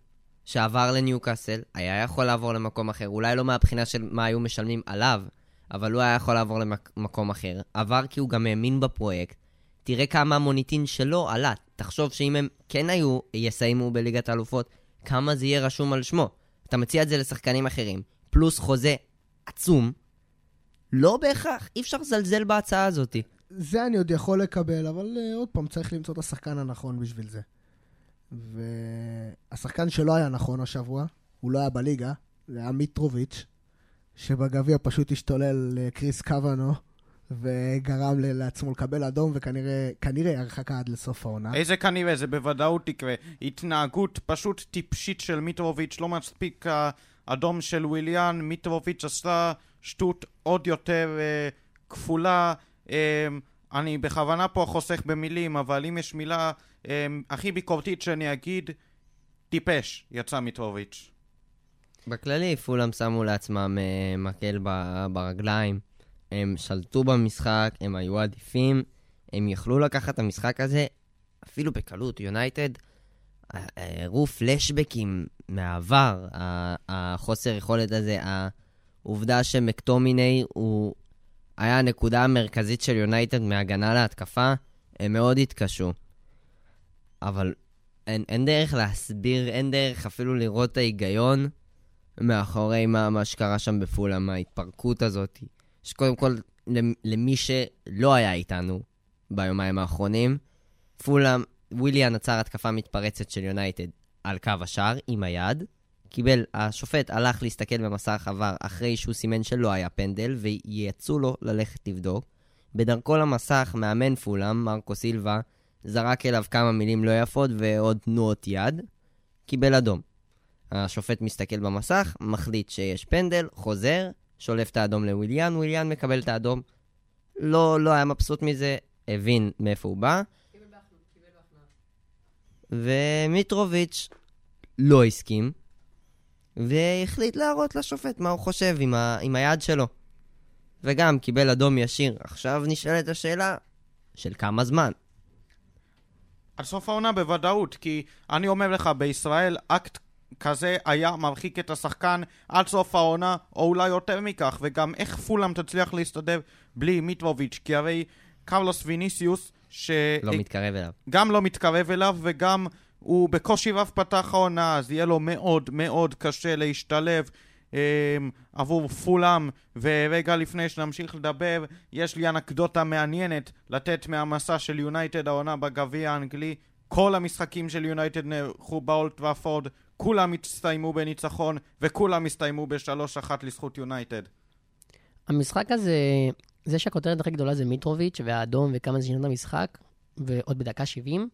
שעבר לניוקאסל, היה יכול לעבור למקום אחר, אולי לא מהבחינה של מה היו משלמים עליו, אבל הוא היה יכול לעבור למקום אחר. עבר כי הוא גם האמין בפרויקט. תראה כמה המוניטין שלו עלה. תחשוב שאם הם כן היו, יסיימו בליגת האלופות, כמה זה יהיה רשום על שמו. אתה מציע את זה לשחקנים אחרים, פלוס חוזה עצום. לא בהכרח, אי אפשר לזלזל בהצעה הזאת. זה אני עוד יכול לקבל, אבל uh, עוד פעם, צריך למצוא את השחקן הנכון בשביל זה. והשחקן שלא היה נכון השבוע, הוא לא היה בליגה, זה היה מיטרוביץ', שבגביע פשוט השתולל לקריס קוונו, וגרם לעצמו לקבל אדום, וכנראה כנראה הרחקה עד לסוף העונה. איזה כנראה, זה בוודאות יקרה. התנהגות פשוט טיפשית של מיטרוביץ', לא מספיק האדום של וויליאן, מיטרוביץ' עשה שטות עוד יותר אה, כפולה. אה, אני בכוונה פה חוסך במילים, אבל אם יש מילה אה, הכי ביקורתית שאני אגיד, טיפש, יצא מיטרוביץ'. בכללי, פולאם שמו לעצמם אה, מקל ברגליים. הם שלטו במשחק, הם היו עדיפים, הם יכלו לקחת את המשחק הזה אפילו בקלות. יונייטד אה, אה, הראו פלשבקים מהעבר, החוסר יכולת הזה, העובדה שמקטומיני הוא היה הנקודה המרכזית של יונייטד מהגנה להתקפה, הם מאוד התקשו. אבל אין, אין דרך להסביר, אין דרך אפילו לראות את ההיגיון מאחורי מה, מה שקרה שם בפולאם, ההתפרקות הזאת. שקודם כל, למ- למי שלא היה איתנו ביומיים האחרונים, פולאם, וויליאן עצר התקפה מתפרצת של יונייטד על קו השער עם היד. קיבל, השופט הלך להסתכל במסך עבר אחרי שהוא סימן שלא היה פנדל, וייעצו לו ללכת לבדוק. בדרכו למסך, מאמן פולאם, מרקו סילבה, זרק אליו כמה מילים לא יפות ועוד תנועות יד, קיבל אדום. השופט מסתכל במסך, מחליט שיש פנדל, חוזר, שולף את האדום לוויליאן, וויליאן מקבל את האדום. לא, לא היה מבסוט מזה, הבין מאיפה הוא בא. ומיטרוביץ' לא הסכים, והחליט להראות לשופט מה הוא חושב עם, ה... עם היד שלו. וגם קיבל אדום ישיר. עכשיו נשאלת השאלה, של כמה זמן? עד סוף העונה בוודאות, כי אני אומר לך, בישראל אקט כזה היה מרחיק את השחקן עד סוף העונה, או אולי יותר מכך, וגם איך פולאם תצליח להסתדר בלי מיטרוביץ', כי הרי קרלוס ויניסיוס, לא מתקרב אליו. שגם לא מתקרב אליו וגם הוא בקושי רב פתח העונה, אז יהיה לו מאוד מאוד קשה להשתלב אה, עבור פולאם. ורגע לפני שנמשיך לדבר, יש לי אנקדוטה מעניינת לתת מהמסע של יונייטד העונה בגביע האנגלי. כל המשחקים של יונייטד נערכו באולד טראפורד, כולם הסתיימו בניצחון, וכולם הסתיימו בשלוש אחת לזכות יונייטד. המשחק הזה, זה שהכותרת הכי גדולה זה מיטרוביץ' והאדום וכמה זה שינה את המשחק, ועוד בדקה 70,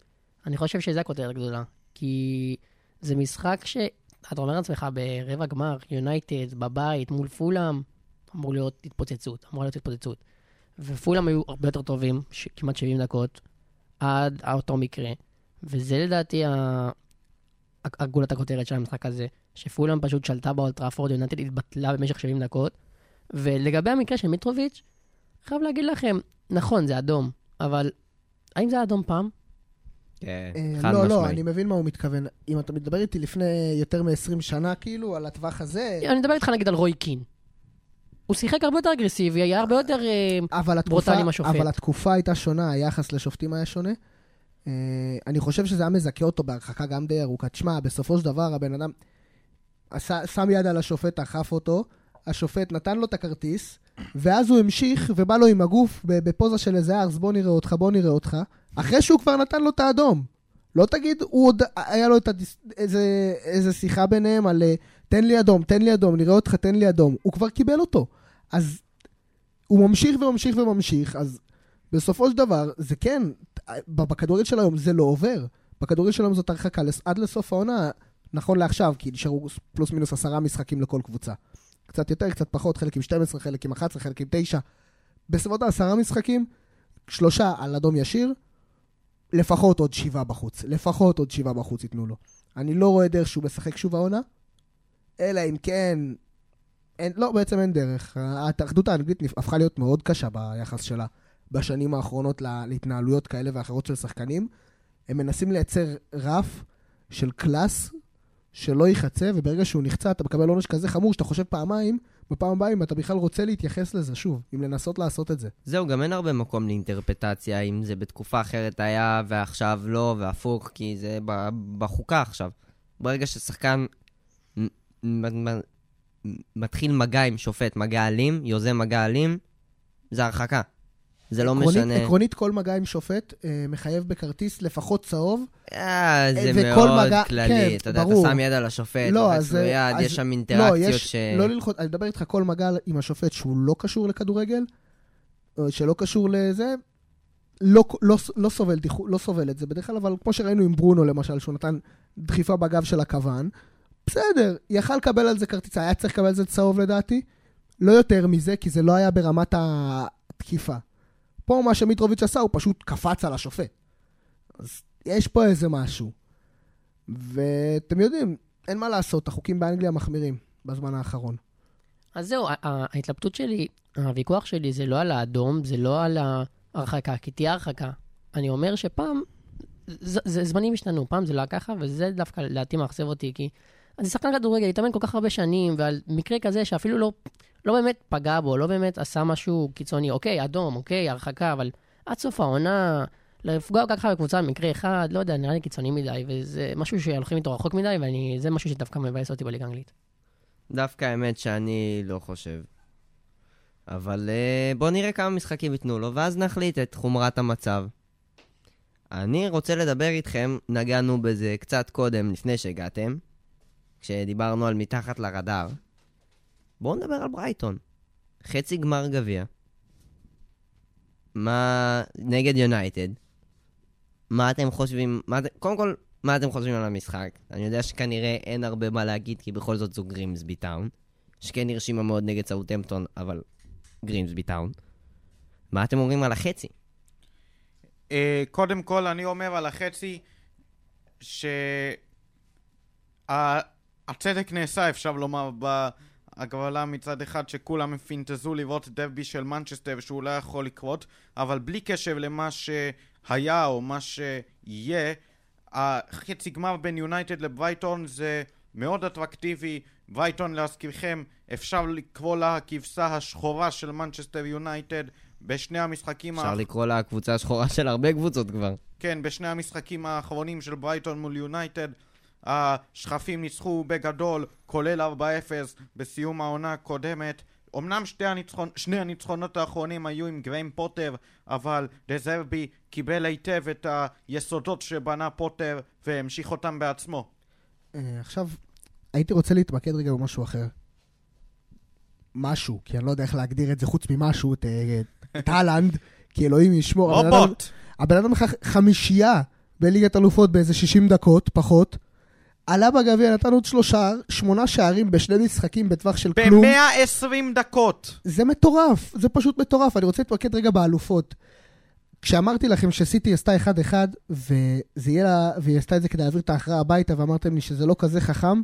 אני חושב שזה הכותרת הגדולה. כי זה משחק ש... אתה אומר לעצמך, ברבע גמר, יונייטד, בבית, מול פולאם, אמור להיות התפוצצות, אמורה להיות התפוצצות. ופולאם היו הרבה יותר טובים, ש... כמעט 70 דקות, עד אותו מקרה. וזה לדעתי ה... הגולת הכותרת של המשחק הזה, שפולאם פשוט שלטה באולטראפורד, יונייטד התבטלה במשך 70 דקות. ולגבי המקרה של מיטרוביץ', חייב להגיד לכם, נכון, זה אדום, אבל האם זה היה אדום פעם? כן, אה, חד לא, לא, משמעית. אני מבין מה הוא מתכוון. אם אתה מדבר איתי לפני יותר מ-20 שנה, כאילו, על הטווח הזה, אני מדבר איתך נגיד על רוי קין. הוא שיחק הרבה יותר אגרסיבי, היה הרבה יותר... אה, אבל התקופה, ברוטלי עם השופט. אבל התקופה הייתה שונה, היחס לשופטים היה שונה. אה, אני חושב שזה היה מזכה אותו בהרחקה גם די ארוכה. תשמע, בסופו של דבר הבן אדם עשה, שם יד על השופט, דחף אותו, השופט נתן לו את הכרטיס, ואז הוא המשיך ובא לו עם הגוף בפוזה של איזה ארס, בוא נראה אותך, בוא נראה אותך, אחרי שהוא כבר נתן לו את האדום. לא תגיד, הוא עוד, היה לו את הדיס, איזה, איזה שיחה ביניהם על אה, תן לי אדום, תן לי אדום, נראה אותך, תן לי אדום. הוא כבר קיבל אותו. אז הוא ממשיך וממשיך וממשיך, אז בסופו של דבר, זה כן, בכדורגל של היום זה לא עובר. בכדורגל של היום זאת הרחקה עד לסוף העונה, נכון לעכשיו, כי נשארו פלוס מינוס עשרה משחקים לכל קבוצה. קצת יותר, קצת פחות, חלק עם 12, חלק עם 11, חלק עם 9. בסביבות העשרה משחקים, שלושה על אדום ישיר, לפחות עוד שבעה בחוץ. לפחות עוד שבעה בחוץ ייתנו לו. אני לא רואה דרך שהוא משחק שוב העונה, אלא אם כן... אין, לא, בעצם אין דרך. ההתאחדות האנגלית הפכה להיות מאוד קשה ביחס שלה בשנים האחרונות לה- להתנהלויות כאלה ואחרות של שחקנים. הם מנסים לייצר רף של קלאס שלא ייחצה, וברגע שהוא נחצה אתה מקבל עונש כזה חמור שאתה חושב פעמיים, בפעם הבאה אם אתה בכלל רוצה להתייחס לזה שוב, אם לנסות לעשות את זה. זהו, גם אין הרבה מקום לאינטרפטציה, אם זה בתקופה אחרת היה ועכשיו לא, והפוך, כי זה בחוקה עכשיו. ברגע ששחקן מתחיל מגע עם שופט, מגע אלים, יוזם מגע אלים, זה הרחקה. זה לא עקרונית, משנה. עקרונית כל מגע עם שופט אה, מחייב בכרטיס לפחות צהוב. אה, זה מאוד מגע- כללי. כן, אתה יודע, אתה ברור. שם יד על השופט, לא, אז, אה, יד, אז- יש שם לא, אינטראקציות יש, ש... לא ללחוץ, אני מדבר איתך כל מגע עם השופט שהוא לא קשור לכדורגל, שלא קשור לזה, לא, לא, לא, סובל, לא סובל את זה בדרך כלל, אבל כמו שראינו עם ברונו למשל, שהוא נתן דחיפה בגב של הכוון, בסדר, יכל לקבל על זה כרטיס, היה צריך לקבל על זה צהוב לדעתי, לא יותר מזה, כי זה לא היה ברמת התקיפה. פה מה שמיטרוביץ' עשה, הוא פשוט קפץ על השופט. אז יש פה איזה משהו. ואתם יודעים, אין מה לעשות, החוקים באנגליה מחמירים בזמן האחרון. אז זהו, ההתלבטות שלי, הוויכוח שלי זה לא על האדום, זה לא על ההרחקה, כי תהיה הרחקה. אני אומר שפעם, ז- זה, זמנים השתנו, פעם זה לא היה ככה, וזה דווקא לדעתי מאכזב אותי, כי אני שחקן כדורגל, התאמן כל כך הרבה שנים, ועל מקרה כזה שאפילו לא, לא באמת פגע בו, לא באמת עשה משהו קיצוני. אוקיי, אדום, אוקיי, הרחקה, אבל עד סוף העונה, לפגוע ככה בקבוצה במקרה אחד, לא יודע, נראה לי קיצוני מדי, וזה משהו שהולכים איתו רחוק מדי, וזה משהו שדווקא מבאס אותי בליגה האנגלית. דווקא האמת שאני לא חושב. אבל uh, בואו נראה כמה משחקים ייתנו לו, ואז נחליט את חומרת המצב. אני רוצה לדבר איתכם, נגענו בזה קצת קודם, לפני שהגעתם, כשדיברנו על מתחת לרדאר. בואו נדבר על ברייטון. חצי גמר גביע. מה... נגד יונייטד. מה אתם חושבים... מה... קודם כל, מה אתם חושבים על המשחק? אני יודע שכנראה אין הרבה מה להגיד, כי בכל זאת זו גרימסבי טאון. שכן הרשימה מאוד נגד סאוטהמפטון, אבל גרימסבי טאון. מה אתם אומרים על החצי? אה, קודם כל, אני אומר על החצי שהצדק נעשה, אפשר לומר, בהגרלה מצד אחד שכולם פינטזו לראות דרבי של מנצ'סטר שהוא לא יכול לקרות, אבל בלי קשר למה שהיה או מה שיהיה, החצי גמר בין יונייטד לברייטון זה מאוד אטרקטיבי. ברייטון, להזכירכם, אפשר לקרוא לה הכבשה השחורה של מנצ'סטר יונייטד בשני המשחקים אפשר לקרוא לה הקבוצה השחורה של הרבה קבוצות כבר. כן, בשני המשחקים האחרונים של ברייטון מול יונייטד, השחפים ניצחו בגדול, כולל 4-0 בסיום העונה הקודמת. אמנם שתי הניצחון, שני הניצחונות האחרונים היו עם גריים פוטר, אבל דזרבי קיבל היטב את היסודות שבנה פוטר והמשיך אותם בעצמו. אה, עכשיו, הייתי רוצה להתמקד רגע במשהו אחר. משהו, כי אני לא יודע איך להגדיר את זה חוץ ממשהו, את, אה, את כי אלוהים ישמור. רובוט! הבן אדם חמישייה בליגת אלופות באיזה 60 דקות, פחות. עלה בגביע, נתן עוד שלושה, שמונה שערים בשני משחקים בטווח של כלום. ב-120 דקות! זה מטורף, זה פשוט מטורף. אני רוצה להתמקד רגע באלופות. כשאמרתי לכם שסיטי עשתה 1-1, וזה יהיה לה, והיא עשתה את זה כדי להעביר את ההכרעה הביתה, ואמרתם לי שזה לא כזה חכם,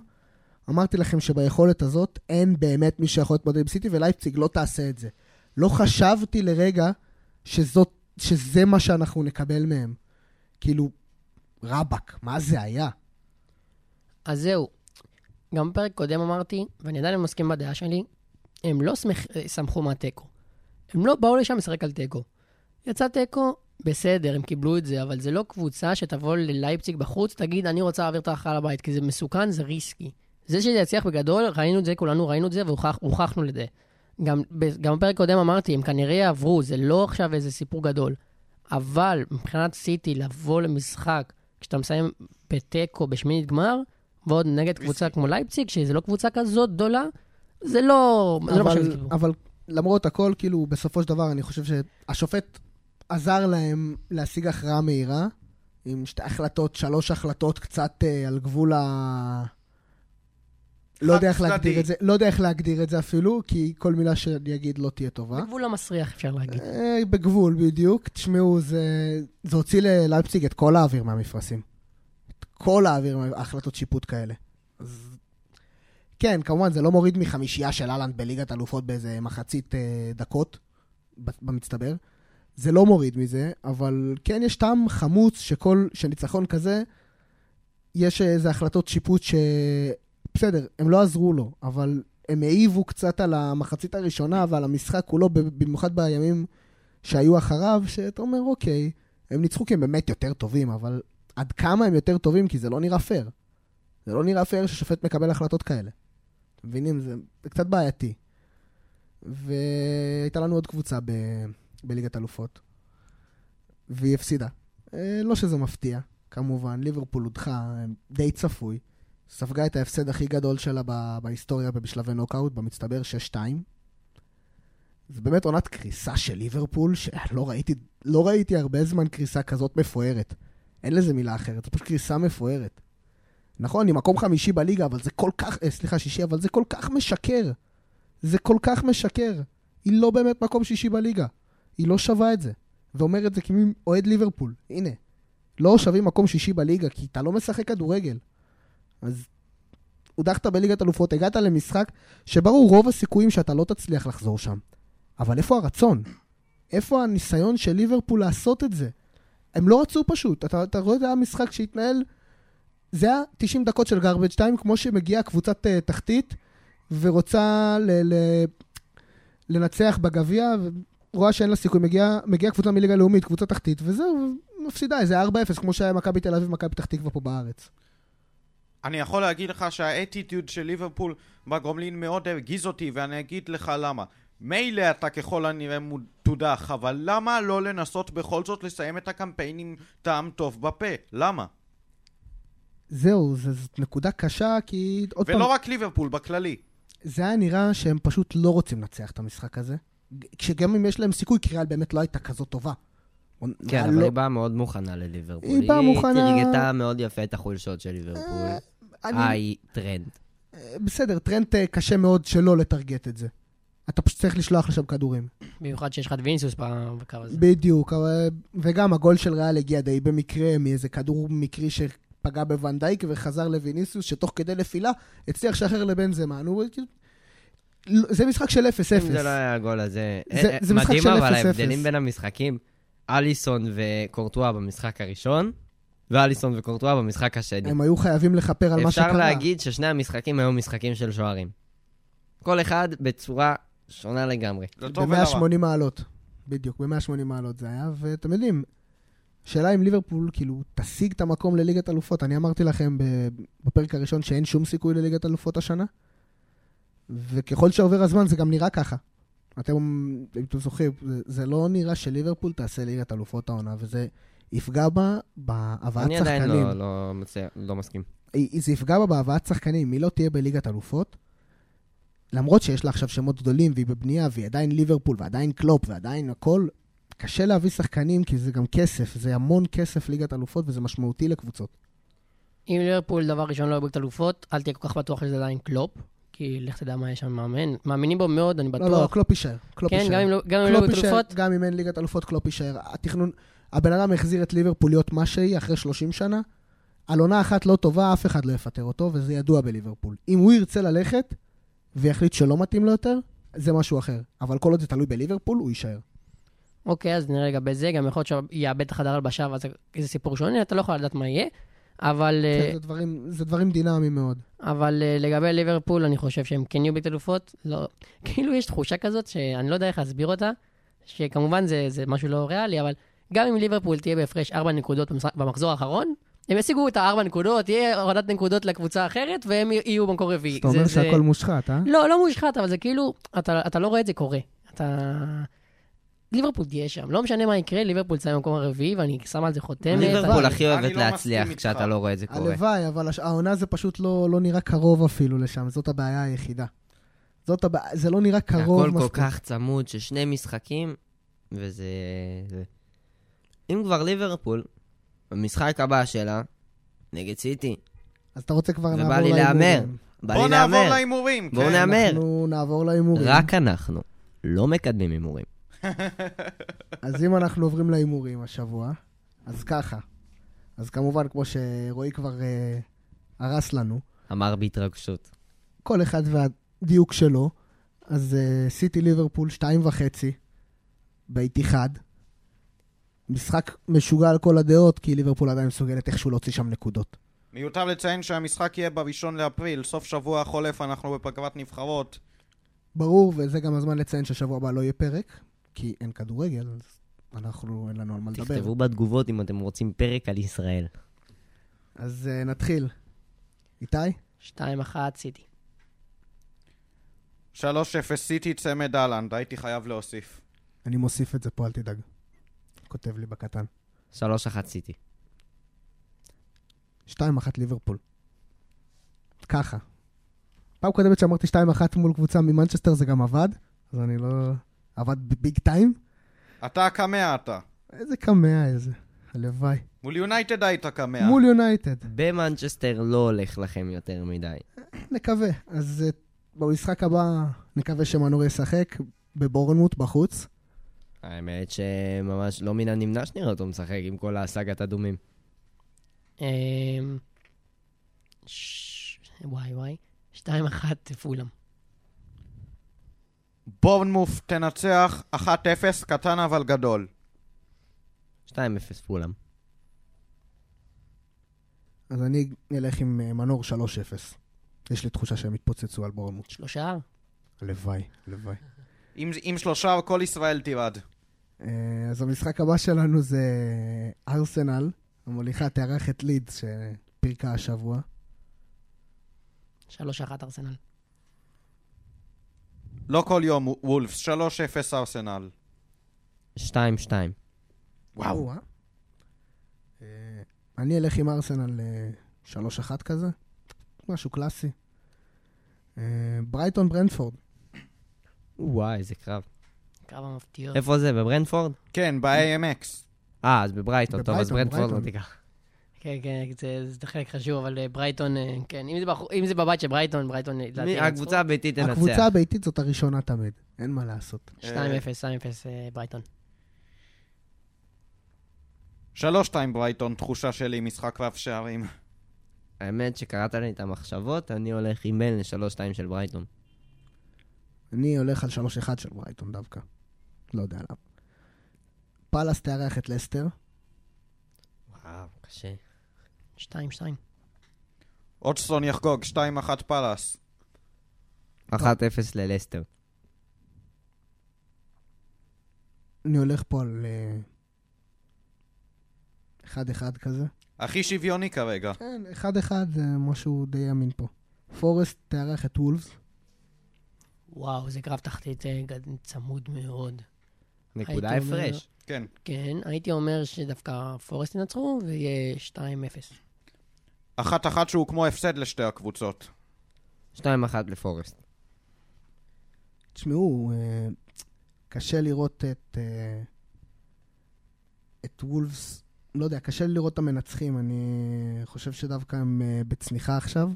אמרתי לכם שביכולת הזאת אין באמת מי שיכול להתמודד עם סיטי, ולייפציג לא תעשה את זה. לא חשבתי לרגע שזאת, שזה מה שאנחנו נקבל מהם. כאילו, רבאק, מה זה היה? אז זהו, גם בפרק קודם אמרתי, ואני עדיין מסכים בדעה שלי, הם לא אה, שמחו מהתיקו. הם לא באו לשם לשחק על תיקו. יצא תיקו, בסדר, הם קיבלו את זה, אבל זה לא קבוצה שתבוא ללייפציג בחוץ, תגיד, אני רוצה להעביר את ההכרעה לבית, כי זה מסוכן, זה ריסקי. זה שזה יצליח בגדול, ראינו את זה, כולנו ראינו את זה, והוכחנו לזה. גם, גם בפרק קודם אמרתי, הם כנראה יעברו, זה לא עכשיו איזה סיפור גדול. אבל מבחינת סיטי, לבוא למשחק, כשאתה מסיים בתיקו בשמינית גמר, ועוד נגד קבוצה כמו לייפציג, שזה לא קבוצה כזאת גדולה, זה לא... זה לא אבל. אבל למרות הכל, כאילו, בסופו של דבר, אני חושב שהשופט עזר להם להשיג הכרעה מהירה, עם שתי החלטות, שלוש החלטות קצת אה, על גבול ה... לא יודע איך. להגדיר את זה, לא יודע איך להגדיר את זה אפילו, כי כל מילה שאני אגיד לא תהיה טובה. בגבול המסריח, אפשר להגיד. אה, בגבול, בדיוק. תשמעו, זה, זה הוציא ללייפציג את כל האוויר מהמפרשים. כל האוויר, מהחלטות שיפוט כאלה. אז... כן, כמובן, זה לא מוריד מחמישייה של אהלנד בליגת אלופות באיזה מחצית אה, דקות, במצטבר. זה לא מוריד מזה, אבל כן יש טעם חמוץ שכל, שניצחון כזה, יש איזה החלטות שיפוט ש... בסדר, הם לא עזרו לו, אבל הם העיבו קצת על המחצית הראשונה ועל המשחק כולו, במיוחד בימים שהיו אחריו, שאתה אומר, אוקיי, הם ניצחו כי הם באמת יותר טובים, אבל עד כמה הם יותר טובים? כי זה לא נראה פייר. זה לא נראה פייר ששופט מקבל החלטות כאלה. מבינים? זה, קצת בעייתי. והייתה לנו עוד קבוצה ב... בליגת אלופות, והיא הפסידה. אה, לא שזה מפתיע, כמובן, ליברפול הודחה, די צפוי. ספגה את ההפסד הכי גדול שלה בהיסטוריה ובשלבי נוקאוט, במצטבר 6-2. זה באמת עונת קריסה של ליברפול, שלא ראיתי, לא ראיתי הרבה זמן קריסה כזאת מפוארת. אין לזה מילה אחרת, זו פשוט קריסה מפוארת. נכון, היא מקום חמישי בליגה, אבל זה כל כך, אה, סליחה, שישי, אבל זה כל כך משקר. זה כל כך משקר. היא לא באמת מקום שישי בליגה. היא לא שווה את זה. ואומר את זה כמי אוהד ליברפול. הנה, לא שווים מקום שישי בליגה, כי אתה לא משחק כדורגל. אז הודחת בליגת אלופות, הגעת למשחק שברור רוב הסיכויים שאתה לא תצליח לחזור שם. אבל איפה הרצון? איפה הניסיון של ליברפול לעשות את זה? הם לא רצו פשוט. אתה, אתה רואה, זה היה משחק שהתנהל... זה היה 90 דקות של garbage time, כמו שמגיעה קבוצת uh, תחתית ורוצה ל, ל, לנצח בגביע, ורואה שאין לה סיכוי. מגיעה מגיע קבוצה מליגה לאומית, קבוצה תחתית, וזהו, מפסידה איזה 4-0, כמו שהיה מכבי תל אביב ומכבי פתח תקווה פה בארץ. אני יכול להגיד לך שהאטיטיוד של ליברפול בגומלין מאוד הרגיז אותי, ואני אגיד לך למה. מילא אתה ככל הנראה תודח, אבל למה לא לנסות בכל זאת לסיים את הקמפיין עם טעם טוב בפה? למה? זהו, זאת נקודה קשה, כי עוד פעם, ולא רק ליברפול, בכללי. זה היה נראה שהם פשוט לא רוצים לנצח את המשחק הזה. כשגם אם יש להם סיכוי, כי ריאל באמת לא הייתה כזאת טובה. כן, אבל לא- היא באה מאוד מוכנה לליברפול. היא באה מוכנה- היא טרגטה מאוד יפה את החולשות של ליברפול. אני- אה, היא טרנט. בסדר, טרנט אה, קשה מאוד שלא לטרגט את זה. אתה פשוט צריך לשלוח לשם כדורים. במיוחד שיש לך את ויניסיוס בקו הזה. בדיוק, אבל- וגם הגול של ריאל הגיע די במקרה מאיזה כדור מקרי שפגע בוונדייק וחזר לויניסיוס, שתוך כדי נפילה הצליח לשחרר לבנזמה. הוא... לא, זה משחק של 0-0. אם זה לא היה הגול הזה... זה- אה, זה משחק מדהים של אבל 0-0. ההבדלים בין המשחקים, אליסון וקורטואה במשחק הראשון, ואליסון וקורטואה במשחק השני. הם היו חייבים לכפר על מה שקרה. אפשר להגיד ששני המשחקים היו משחקים של שוערים. כל אחד בצורה שונה לגמרי. לטוב ולרע. ב-180 מעלות. בדיוק, ב-180 מעלות זה היה, ואתם יודעים, שאלה אם ליברפול, כאילו, תשיג את המקום לליגת אלופות. אני אמרתי לכם ב- בפרק הראשון שאין שום סיכוי לליגת אלופות השנה, וככל שעובר הזמן זה גם נראה ככה. אתם, אם אתם זוכרים, זה, זה לא נראה שליברפול תעשה ליגת אלופות העונה, וזה יפגע בה בהבאת אני שחקנים. עדיין לא- לא מצליח- לא מסכים. זה יפגע בה בהבאת שחקנים, היא לא תהיה בליגת אלופות. למרות שיש לה עכשיו שמות גדולים והיא בבנייה והיא עדיין ליברפול ועדיין קלופ ועדיין הכל, קשה להביא שחקנים כי זה גם כסף, זה המון כסף ליגת אלופות וזה משמעותי לקבוצות. אם ליברפול דבר ראשון לא יבוא אלופות, אל תהיה כל כך בטוח שזה עדיין קלופ, כי לך תדע מה יש שם מאמן. מאמינים בו מאוד, אני בטוח. לא, לא, קלופ יישאר. קלופ כן. גם אם לא- לא יישאר, אלופות, גם אם אין ליגת אלופות, קלופ יישאר. התכנון, הבן אדם החזיר את ליברפול להיות מה שהיא אחרי 30 שנה. על עונה אחת לא טובה, אף אחד לא יפטר אותו, וזה ידוע בליברפול. אם הוא ירצה ללכת ויחליט שלא מתאים לו יותר, זה משהו אחר. אבל כל עוד זה תלוי בליברפול, הוא יישאר. אוקיי, אז נראה לגבי זה, גם יכול להיות שיאבד את החדר הלבשה, ואז זה סיפור שונה, אתה לא יכול לדעת מה יהיה. אבל, אה, כן, זה דברים, זה דברים דינמיים מאוד. אבל אה, לגבי ליברפול, אני חושב שהם כן יהיו בית אלופות. לא, כאילו יש תחושה כזאת, שאני לא יודע איך להסביר אותה, שכמובן זה, זה משהו לא ריאלי, אבל גם אם ליברפול תהיה בהפרש 4 נקודות במחזור האחרון, הם ישיגו את ה-4 נקודות, יהיה הורדת נקודות לקבוצה אחרת, והם יהיו במקום רביעי. אתה אומר זה- זה- שהכל מושחת, אה? לא, לא מושחת, אבל זה כאילו, אתה, אתה לא רואה את זה קורה. אתה... ליברפול תהיה שם, לא משנה מה יקרה, ליברפול תסיים במקום הרביעי, ואני שם על זה חותמת. ליברפול הכי אוהבת לא להצליח. כשאתה לא רואה את זה קורה. הלוואי, אבל העונה זה פשוט לא, לא נראה קרוב אפילו לשם, זאת הבעיה היחידה. זאת הבעיה, זה לא נראה קרוב הכל כל מספיק. כך צמוד, ששני משחקים, וזה... זה- אם כבר ליברפול, במשחק הבא שלה, נגד סיטי, אז אתה רוצה כבר ובא לעבור לי להימורים. להמר. בא בוא לי נעבור להמר. להימורים. בואו כן. נהמר. אנחנו נעבור להימורים. רק אנחנו לא מקדמים הימורים. אז אם אנחנו עוברים להימורים השבוע, אז ככה. אז כמובן, כמו שרועי כבר אה, הרס לנו, אמר בהתרגשות. כל אחד והדיוק שלו. אז אה, סיטי ליברפול, שתיים וחצי, באיתיחד. משחק משוגע על כל הדעות, כי ליברפול עדיין מסוגלת איכשהו להוציא שם נקודות. מיותר לציין שהמשחק יהיה בראשון לאפריל, סוף שבוע החולף אנחנו בפגרת נבחרות. ברור, וזה גם הזמן לציין ששבוע הבא לא יהיה פרק, כי אין כדורגל, אז אנחנו, אין לנו על מה לדבר. תכתבו בתגובות אם אתם רוצים פרק על ישראל. אז uh, נתחיל. איתי? 2-1 סיטי. 3-0 סיטי צמד אהלנד, הייתי חייב להוסיף. אני מוסיף את זה פה, אל תדאג. כותב לי בקטן. 3-1 סיטי. 2-1 ליברפול. ככה. פעם קודמת שאמרתי 2-1 מול קבוצה ממנצ'סטר זה גם עבד, אז אני לא... עבד ב big time. אתה קמע אתה. איזה קמע איזה. הלוואי. מול יונייטד היית קמע. מול יונייטד. במנצ'סטר לא הולך לכם יותר מדי. נקווה. אז אה, במשחק הבא נקווה שמנור ישחק בבורנמוט בחוץ. האמת שממש לא מן הנמנע שנראה אותו משחק עם כל הסאגת אדומים. אמ, וואי וואי. 2-1 פולאם. בורנמוף תנצח 1-0, קטן אבל גדול. 2-0 פולאם. אז אני אלך עם אה, מנור 3-0. יש לי תחושה שהם יתפוצצו על בורנמוט. שלושה? הלוואי, הלוואי. עם, עם שלושה כל ישראל תירד. אה, אז המשחק הבא שלנו זה ארסנל. המוליכה תארח את לידס שפירקה השבוע. 3-1 ארסנל. לא כל יום וולפס, 3-0 ארסנל. 2-2. וואו. אה, אני אלך עם ארסנל אה, 3-1 כזה. משהו קלאסי. אה, ברייטון ברנדפורד. וואי, איזה קרב. קרב המפתיעות. איפה זה? בברנדפורד? כן, ב-Amex. אה, אז בברייטון. טוב, אז ברנדפורד לא. תיקח. כן, כן, זה, זה חלק חשוב, אבל אה, ברייטון, אה, כן, אם זה, בח... אם זה בבית של ברייטון, ברייטון... ינצחו. הקבוצה הביתית תנצח. הקבוצה הביתית זאת הראשונה תמיד. אין מה לעשות. 2-0, 2-0 אה, ברייטון. 3-2 ברייטון, תחושה שלי, משחק רב שערים. האמת שקראת לי את המחשבות, אני הולך עם מל ל-3-2 של ברייטון. אני הולך על 3-1 של ברייטון דווקא. לא יודע למה. פאלאס תארח את לסטר. וואו, קשה. 2-2. אודסון יחגוג, 2-1 פאלאס. 1-0 ללסטר. אני הולך פה על אה, 1-1 כזה. הכי שוויוני כרגע. כן, 1-1 זה משהו די אמין פה. פורסט תארח את וולפס. וואו, זה קרב תחתית אה, צמוד מאוד. נקודה הייתי אומר- הפרש. כן. כן, הייתי אומר שדווקא פורסט ינצחו ויהיה 2-0. אחת אחת שהוא כמו הפסד לשתי הקבוצות. 2-1 לפורסט. תשמעו, אה, קשה לראות את... אה, את וולפס, לא יודע, קשה לי לראות את המנצחים. אני חושב שדווקא הם בצניחה עכשיו.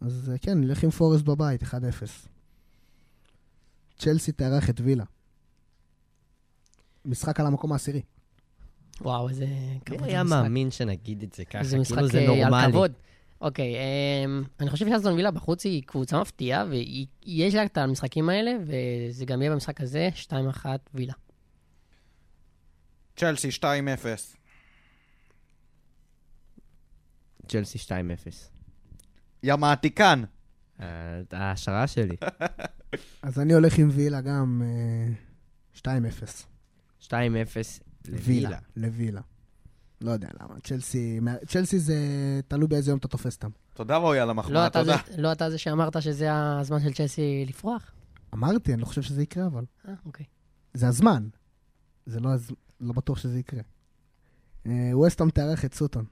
אז כן, נלך עם פורסט בבית, 1-0. צ'לסי תארח את וילה. משחק על המקום העשירי. וואו, איזה מי כבוד היה למשחק. מאמין שנגיד את זה ככה? זה משחק כאילו זה אה, על נורמלי. כבוד. אוקיי, אמ, אני חושב שאסטון וילה בחוץ היא קבוצה מפתיעה, ויש לה את המשחקים האלה, וזה גם יהיה במשחק הזה, 2-1 וילה. צ'לסי 2-0. צ'לסי 2-0. יא מעתיקן. אה, ההשראה שלי. אז אני הולך עם וילה גם אה, 2-0. 2-0 לווילה. וילה. לווילה. לא יודע למה. צ'לסי, צ'לסי זה תלוי באיזה יום אתה תופס אותם. תודה רועי על לא המחמאה, זה, תודה. לא אתה זה שאמרת שזה הזמן של צ'לסי לפרוח? אמרתי, אני לא חושב שזה יקרה, אבל... אה, אוקיי. זה הזמן. זה לא, הז... לא בטוח שזה יקרה. אה, ווסטהאם תארח את סוטון.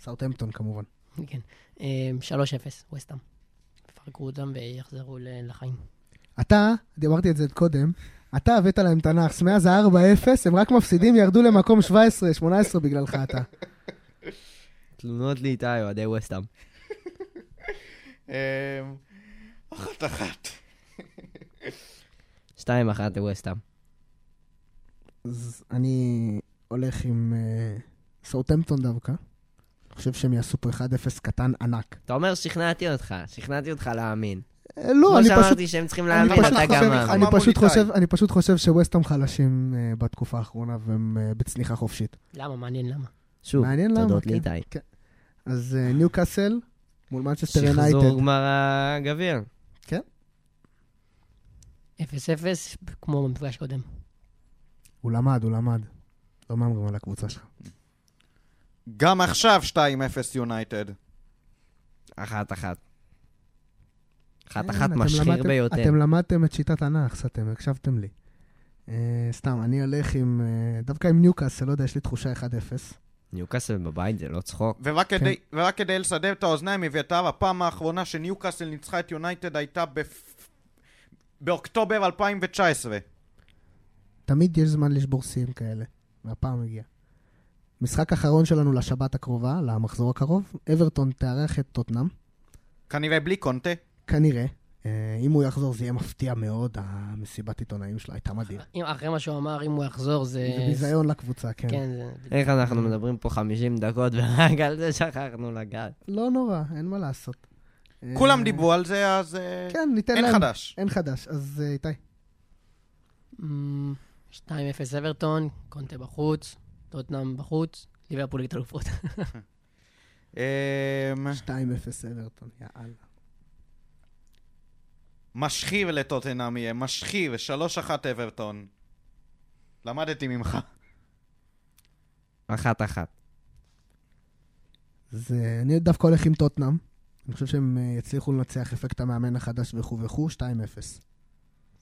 סאוטהמפטון כמובן. כן. אמ, 3-0, וסטאם. יפרקו אותם ויחזרו לחיים. אתה, אמרתי את זה קודם, אתה הבאת להם הנאחס, מאז ה-4-0, הם רק מפסידים, ירדו למקום 17-18 בגללך אתה. תלונות לי איתי, אוהדי וסטאם. אמ, אחת אחת. 2-1 לווסטאם. אז אני הולך עם אה, סאוטהמפטון דווקא. אני חושב שהם יעשו פה 1-0 קטן ענק. אתה אומר שכנעתי אותך, שכנעתי אותך להאמין. אה, לא, כמו אני פשוט... שאמרתי שהם צריכים אני להאמין, פשוט אתה גם אני מאמין. אני פשוט חושב שווסטהאם חלשים אה, בתקופה האחרונה והם אה, בצניחה חופשית. למה? מעניין למה. שוב, מעניין למה, תודות כן. לאיתי. אז אה, ניוקאסל מול מנצ'סטר שחזור יונייטד. גמר הגביע. 0-0, כמו במפגש קודם. הוא למד, הוא למד. לא מהמרים על הקבוצה שלך. גם עכשיו 2-0 יונייטד. אחת אחת. אחת כן, אחת משחיר ביותר. אתם למדתם את שיטת הנאחס, אתם הקשבתם לי. אה, סתם, אני הולך עם... אה, דווקא עם ניוקאסל, לא יודע, יש לי תחושה 1-0. ניוקאסל בבית זה לא צחוק. ורק כדי, כן. ורק כדי לסדר את האוזניים, אביתר, הפעם האחרונה שניוקאסל ניצחה את יונייטד הייתה בפ... באוקטובר 2019. תמיד יש זמן לשבור שיאים כאלה, והפעם הגיע. משחק אחרון שלנו לשבת הקרובה, למחזור הקרוב, אברטון תארח את טוטנאם, כנראה בלי קונטה. כנראה. אה, אם הוא יחזור זה יהיה מפתיע מאוד, המסיבת עיתונאים שלו הייתה מדהים. אם- אחרי מה שהוא אמר, אם הוא יחזור, זה... זה ביזיון לקבוצה, כן. כן, זה... איך אנחנו מדברים פה 50 דקות ורק על זה שכחנו לגעת. לא נורא, אין מה לעשות. כולם אה, דיברו על זה, אז אה, כן, ניתן אין להם. חדש. אין חדש, אז איתי. אמ, 2-0 אברטון, קונטה בחוץ, טוטנאם בחוץ, ליברפול ליגת אלופות. אמ, 2-0 אברטון, יאללה. משחיב לטוטנאם יהיה, משחיב, 3-1 אברטון. למדתי ממך. אחת אחת. אז אה, אני דווקא הולך עם טוטנאם. אני חושב שהם אה, יצליחו לנצח אפקט המאמן החדש וכו' וכו', 2-0.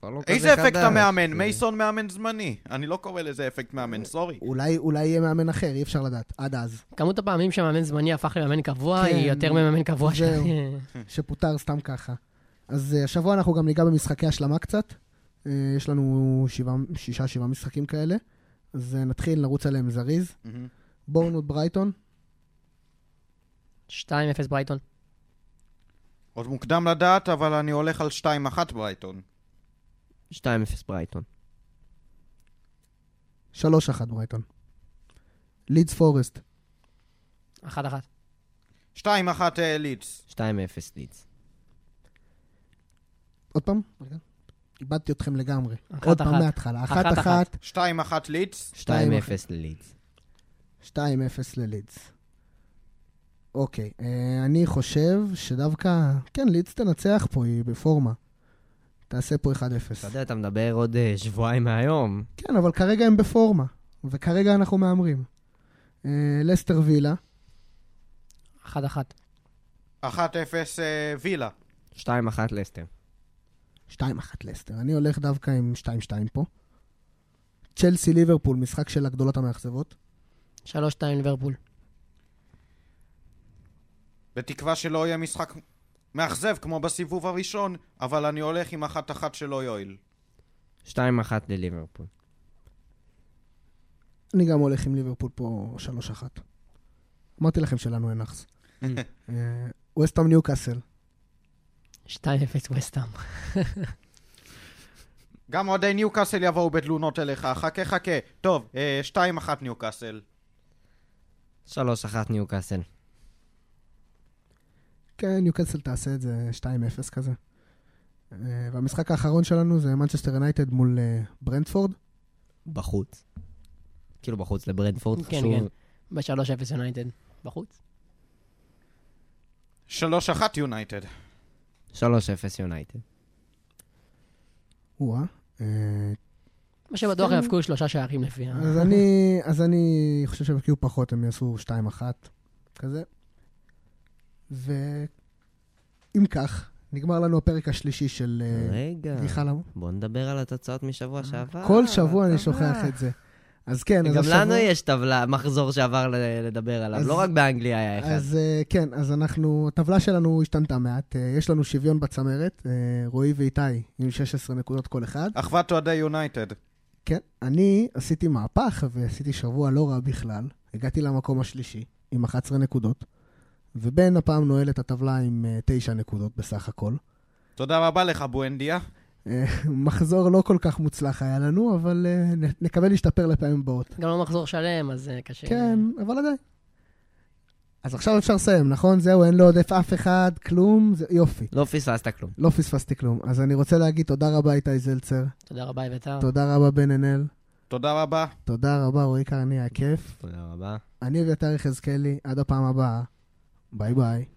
כבר לא איזה כזה אפקט חדש. המאמן? מייסון מאמן זמני. אני לא קורא לזה אפקט מאמן, סורי. אולי, אולי יהיה מאמן אחר, אי אפשר לדעת, עד אז. כמות הפעמים שהמאמן זמני הפך למאמן קבוע, כן, היא יותר ממאמן קבוע ש... זהו. שפוטר סתם ככה. אז אה, השבוע אנחנו גם ניגע במשחקי השלמה קצת. אה, יש לנו שבעה, שישה, שבעה משחקים כאלה. אז אה, נתחיל, נרוץ עליהם זריז. בורנות ברייטון, 2-0 ברייטון. עוד מוקדם לדעת, אבל אני הולך על 2-1 ברייטון. 2-0 ברייטון. 3-1 ברייטון. לידס פורסט, 1-1. 2-1 אה, לידס. 2-0 לידס. עוד פעם? איבדתי אתכם לגמרי. עוד פעם. מההתחלה. אחת, 1-1, 2-1 לידס. 2-0 שתיים ללידס. 2-0 ללידס. אוקיי, אה, אני חושב שדווקא, כן, לידס תנצח פה, היא בפורמה. תעשה פה 1-0. אתה יודע, אתה מדבר עוד אה, שבועיים מהיום. כן, אבל כרגע הם בפורמה, וכרגע אנחנו מהמרים. אה, לסטר וילה, 1-1. 1-0 אה, וילה. 2-1 לסטר. 2-1 לסטר. אני הולך דווקא עם 2-2 פה. צ'לסי ליברפול, משחק של הגדולות המאכזבות. 3-2 ליברפול. בתקווה שלא יהיה משחק מאכזב כמו בסיבוב הראשון, אבל אני הולך עם 1-1 שלא יועיל. 2-1 לליברפול. אני גם הולך עם ליברפול פה 3-1. אמרתי לכם שלנו אין נאחס. ווסטהאם ניוקאסל. 2-0 וסטאם. גם אוהדי ניוקאסל יבואו בתלונות אליך, חכה חכה. טוב, אה, 2-1 ניוקאסל. 3-1 ניוקאסל. כן, ניוקאסל תעשה את זה 2-0 כזה. אה, והמשחק האחרון שלנו זה מנצ'סטר יונייטד מול אה, ברנדפורד. בחוץ. כאילו בחוץ לברנדפורד, כן, חשוב. כן. ב-3-0 יונייטד. בחוץ. 3-1 יונייטד. 3-0 יונייטד. או-אה. אה, מה שבטוח הם יפקעו שלושה שערים לפי ה... אז אני, אז אני חושב שהם יבקיעו פחות, הם יעשו 2-1 כזה. ואם כך, נגמר לנו הפרק השלישי של אה, רגע, גיחה למו. בוא נדבר על התוצאות משבוע שעבר. כל שבוע אני. שוכח את זה. אז כן, אז גם השבוע... לנו יש טבלה, מחזור שעבר לדבר עליו, אז- לא רק באנגליה היה אחד. אז אה, כן, אז אנחנו, הטבלה שלנו השתנתה מעט. אה, יש לנו שוויון בצמרת, אה, רועי ואיתי עם 16 נקודות כל אחד. אחוות אוהדי יונייטד. כן, אני עשיתי מהפך ועשיתי שבוע לא רע בכלל. הגעתי למקום השלישי עם 11 נקודות, ובן הפעם נועל את הטבלה עם אה, 9 נקודות בסך הכל. תודה רבה לך, בואנדיה. אה, מחזור לא כל כך מוצלח היה לנו, אבל נ- נקווה להשתפר לפעמים הבאות. גם לא מחזור שלם, אז אה, קשה. כן, אבל עדיין. אז עכשיו אפשר לסיים, נכון? זהו, אין לו עודף אף אחד, כלום, זה יופי. לא פספסת כלום. לא פספסתי כלום. אז אני רוצה להגיד תודה רבה, איתי זלצר. תודה רבה, אביתר. תודה רבה, בן ענל. תודה רבה. תודה רבה, רועי קרני, היה כיף. תודה רבה. אני אביתר יחזקאלי, עד הפעם הבאה. 拜拜。